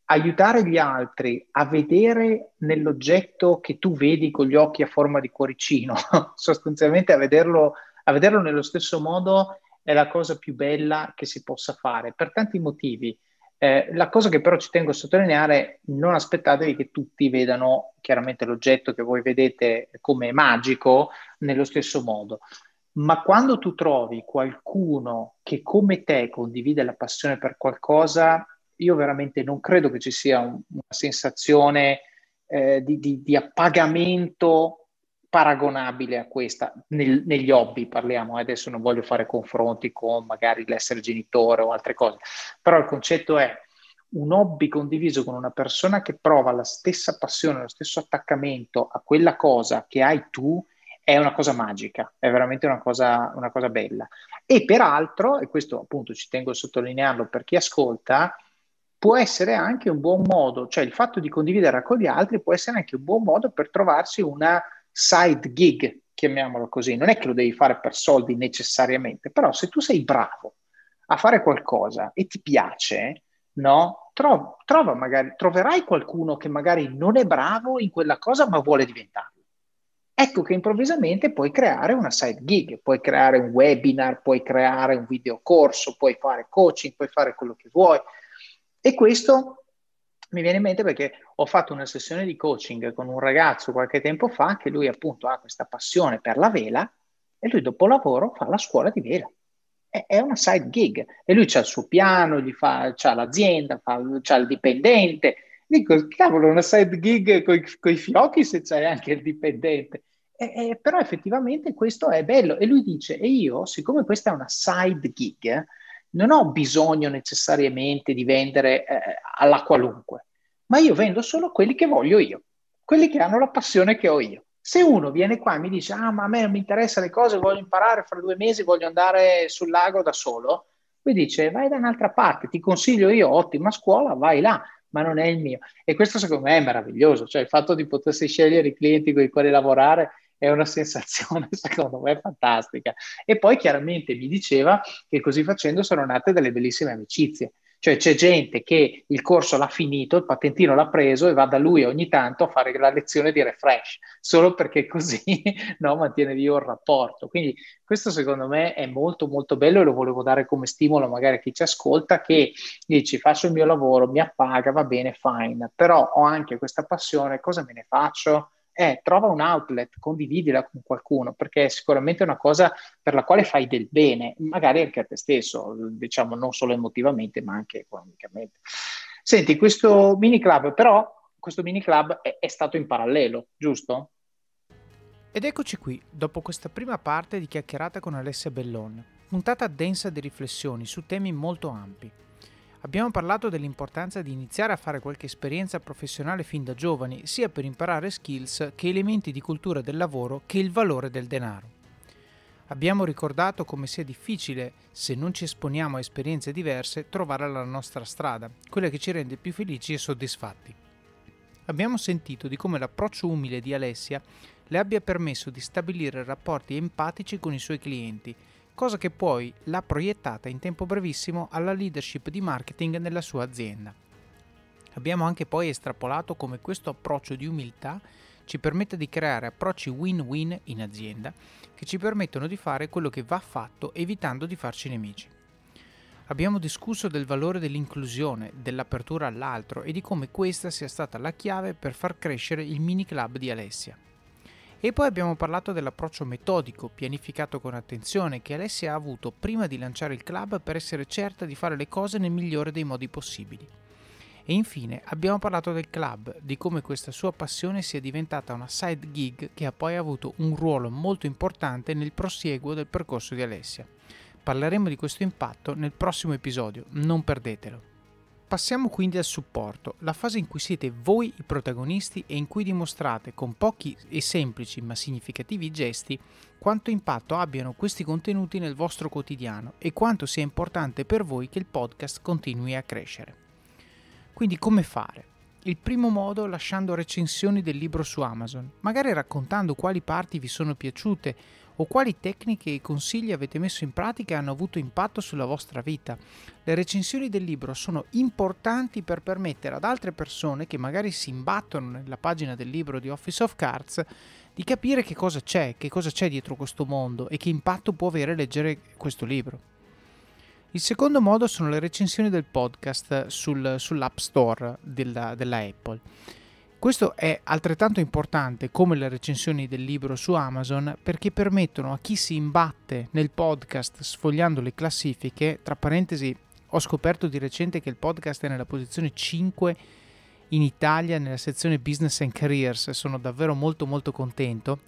aiutare gli altri a vedere nell'oggetto che tu vedi con gli occhi a forma di cuoricino, <laughs> sostanzialmente a vederlo, a vederlo nello stesso modo è la cosa più bella che si possa fare, per tanti motivi. Eh, la cosa che però ci tengo a sottolineare, non aspettatevi che tutti vedano chiaramente l'oggetto che voi vedete come magico nello stesso modo, ma quando tu trovi qualcuno che come te condivide la passione per qualcosa, io veramente non credo che ci sia un, una sensazione eh, di, di, di, appagamento paragonabile a questa, Nel, negli hobby parliamo, eh, adesso non voglio fare confronti con magari l'essere genitore o altre cose, però il concetto è un hobby condiviso con una persona che prova la stessa passione, lo stesso attaccamento a quella cosa che hai tu, è una cosa magica, è veramente una cosa, una cosa bella. E peraltro, e questo appunto ci tengo a sottolinearlo per chi ascolta, può essere anche un buon modo, cioè il fatto di condividere con gli altri può essere anche un buon modo per trovarsi una side gig, chiamiamolo così. Non è che lo devi fare per soldi necessariamente, però se tu sei bravo a fare qualcosa e ti piace, no? Trova, trova magari, troverai qualcuno che magari non è bravo in quella cosa ma vuole diventarlo. Ecco che improvvisamente puoi creare una side gig, puoi creare un webinar, puoi creare un videocorso, puoi fare coaching, puoi fare quello che vuoi, e questo mi viene in mente perché ho fatto una sessione di coaching con un ragazzo qualche tempo fa che lui appunto ha questa passione per la vela e lui dopo lavoro fa la scuola di vela. È, una side gig e lui ha il suo piano, gli fa, c'ha l'azienda, fa, c'ha il dipendente. Dico, cavolo, una side gig con i fiocchi se c'è anche il dipendente. E, e, però effettivamente questo è bello. E lui dice, e io, siccome questa è una side gig, non ho bisogno necessariamente di vendere eh, alla qualunque, ma io vendo solo quelli che voglio io, quelli che hanno la passione che ho io. Se uno viene qua e mi dice, ah, ma a me non mi interessano le cose, voglio imparare, fra due mesi voglio andare sul lago da solo, lui dice, vai da un'altra parte, ti consiglio io, ottima scuola, vai là, ma non è il mio. E questo secondo me è meraviglioso, cioè il fatto di potersi scegliere i clienti con i quali lavorare è una sensazione <laughs> secondo me fantastica. E poi chiaramente mi diceva che così facendo sono nate delle bellissime amicizie. Cioè c'è gente che il corso l'ha finito, il patentino l'ha preso e va da lui ogni tanto a fare la lezione di refresh, solo perché così <laughs> no, mantiene vivo il rapporto. Quindi questo secondo me è molto molto bello e lo volevo dare come stimolo magari a chi ci ascolta che dici faccio il mio lavoro, mi appaga, va bene, fine, però ho anche questa passione, cosa me ne faccio? Eh, trova un outlet, condividila con qualcuno, perché è sicuramente una cosa per la quale fai del bene, magari anche a te stesso, diciamo non solo emotivamente, ma anche economicamente. Senti, questo mini club, però, questo mini club è, è stato in parallelo, giusto? Ed eccoci qui, dopo questa prima parte di chiacchierata con Alessia Bellon, puntata densa di riflessioni su temi molto ampi. Abbiamo parlato dell'importanza di iniziare a fare qualche esperienza professionale fin da giovani, sia per imparare skills che elementi di cultura del lavoro che il valore del denaro. Abbiamo ricordato come sia difficile, se non ci esponiamo a esperienze diverse, trovare la nostra strada, quella che ci rende più felici e soddisfatti. Abbiamo sentito di come l'approccio umile di Alessia le abbia permesso di stabilire rapporti empatici con i suoi clienti cosa che poi l'ha proiettata in tempo brevissimo alla leadership di marketing nella sua azienda. Abbiamo anche poi estrapolato come questo approccio di umiltà ci permette di creare approcci win-win in azienda che ci permettono di fare quello che va fatto evitando di farci nemici. Abbiamo discusso del valore dell'inclusione, dell'apertura all'altro e di come questa sia stata la chiave per far crescere il mini club di Alessia. E poi abbiamo parlato dell'approccio metodico, pianificato con attenzione, che Alessia ha avuto prima di lanciare il club per essere certa di fare le cose nel migliore dei modi possibili. E infine abbiamo parlato del club, di come questa sua passione sia diventata una side gig che ha poi avuto un ruolo molto importante nel prosieguo del percorso di Alessia. Parleremo di questo impatto nel prossimo episodio, non perdetelo. Passiamo quindi al supporto, la fase in cui siete voi i protagonisti e in cui dimostrate con pochi e semplici ma significativi gesti quanto impatto abbiano questi contenuti nel vostro quotidiano e quanto sia importante per voi che il podcast continui a crescere. Quindi come fare? Il primo modo lasciando recensioni del libro su Amazon, magari raccontando quali parti vi sono piaciute o quali tecniche e consigli avete messo in pratica e hanno avuto impatto sulla vostra vita. Le recensioni del libro sono importanti per permettere ad altre persone che magari si imbattono nella pagina del libro di Office of Cards di capire che cosa c'è, che cosa c'è dietro questo mondo e che impatto può avere leggere questo libro. Il secondo modo sono le recensioni del podcast sul, sull'App Store della, della Apple. Questo è altrettanto importante come le recensioni del libro su Amazon perché permettono a chi si imbatte nel podcast sfogliando le classifiche, tra parentesi ho scoperto di recente che il podcast è nella posizione 5 in Italia nella sezione Business and Careers, sono davvero molto molto contento.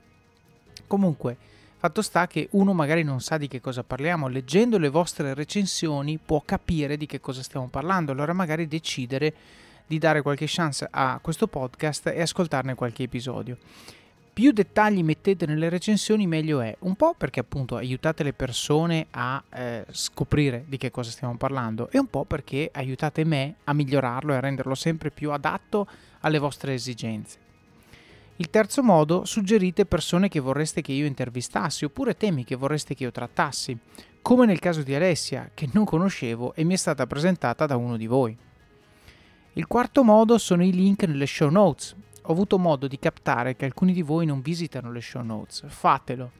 Comunque, fatto sta che uno magari non sa di che cosa parliamo, leggendo le vostre recensioni può capire di che cosa stiamo parlando, allora magari decidere di dare qualche chance a questo podcast e ascoltarne qualche episodio. Più dettagli mettete nelle recensioni meglio è, un po' perché appunto aiutate le persone a eh, scoprire di che cosa stiamo parlando e un po' perché aiutate me a migliorarlo e a renderlo sempre più adatto alle vostre esigenze. Il terzo modo, suggerite persone che vorreste che io intervistassi oppure temi che vorreste che io trattassi, come nel caso di Alessia, che non conoscevo e mi è stata presentata da uno di voi. Il quarto modo sono i link nelle show notes. Ho avuto modo di captare che alcuni di voi non visitano le show notes. Fatelo.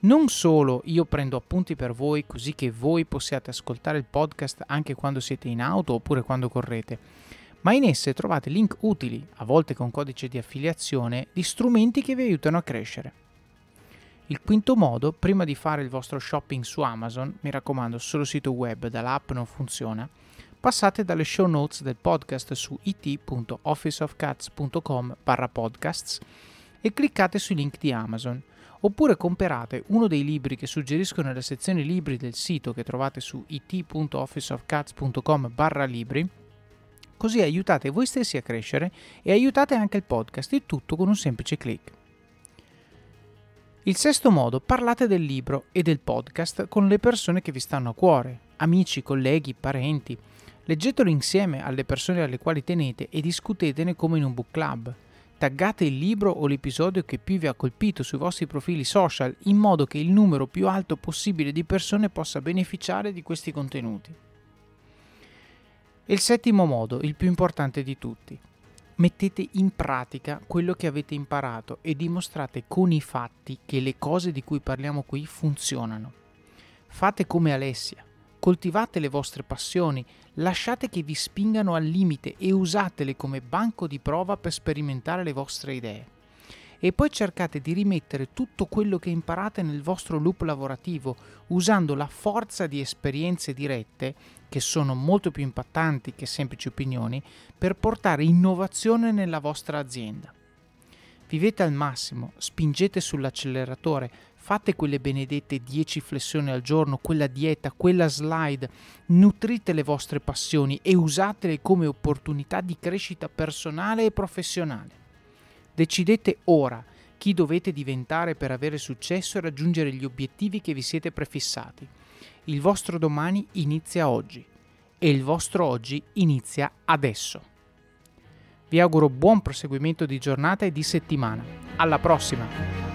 Non solo io prendo appunti per voi così che voi possiate ascoltare il podcast anche quando siete in auto oppure quando correte, ma in esse trovate link utili, a volte con codice di affiliazione, di strumenti che vi aiutano a crescere. Il quinto modo, prima di fare il vostro shopping su Amazon, mi raccomando, solo sito web, dall'app non funziona, passate dalle show notes del podcast su it.officeofcats.com podcasts e cliccate sui link di Amazon oppure comprate uno dei libri che suggerisco nella sezione libri del sito che trovate su it.officeofcats.com libri così aiutate voi stessi a crescere e aiutate anche il podcast, il tutto con un semplice clic. Il sesto modo, parlate del libro e del podcast con le persone che vi stanno a cuore, amici, colleghi, parenti, Leggetelo insieme alle persone alle quali tenete e discutetene come in un book club. Taggate il libro o l'episodio che più vi ha colpito sui vostri profili social in modo che il numero più alto possibile di persone possa beneficiare di questi contenuti. E il settimo modo, il più importante di tutti. Mettete in pratica quello che avete imparato e dimostrate con i fatti che le cose di cui parliamo qui funzionano. Fate come Alessia, coltivate le vostre passioni, lasciate che vi spingano al limite e usatele come banco di prova per sperimentare le vostre idee e poi cercate di rimettere tutto quello che imparate nel vostro loop lavorativo usando la forza di esperienze dirette, che sono molto più impattanti che semplici opinioni, per portare innovazione nella vostra azienda. Vivete al massimo, spingete sull'acceleratore, fate quelle benedette 10 flessioni al giorno, quella dieta, quella slide, nutrite le vostre passioni e usatele come opportunità di crescita personale e professionale. Decidete ora chi dovete diventare per avere successo e raggiungere gli obiettivi che vi siete prefissati. Il vostro domani inizia oggi e il vostro oggi inizia adesso. Vi auguro buon proseguimento di giornata e di settimana. Alla prossima!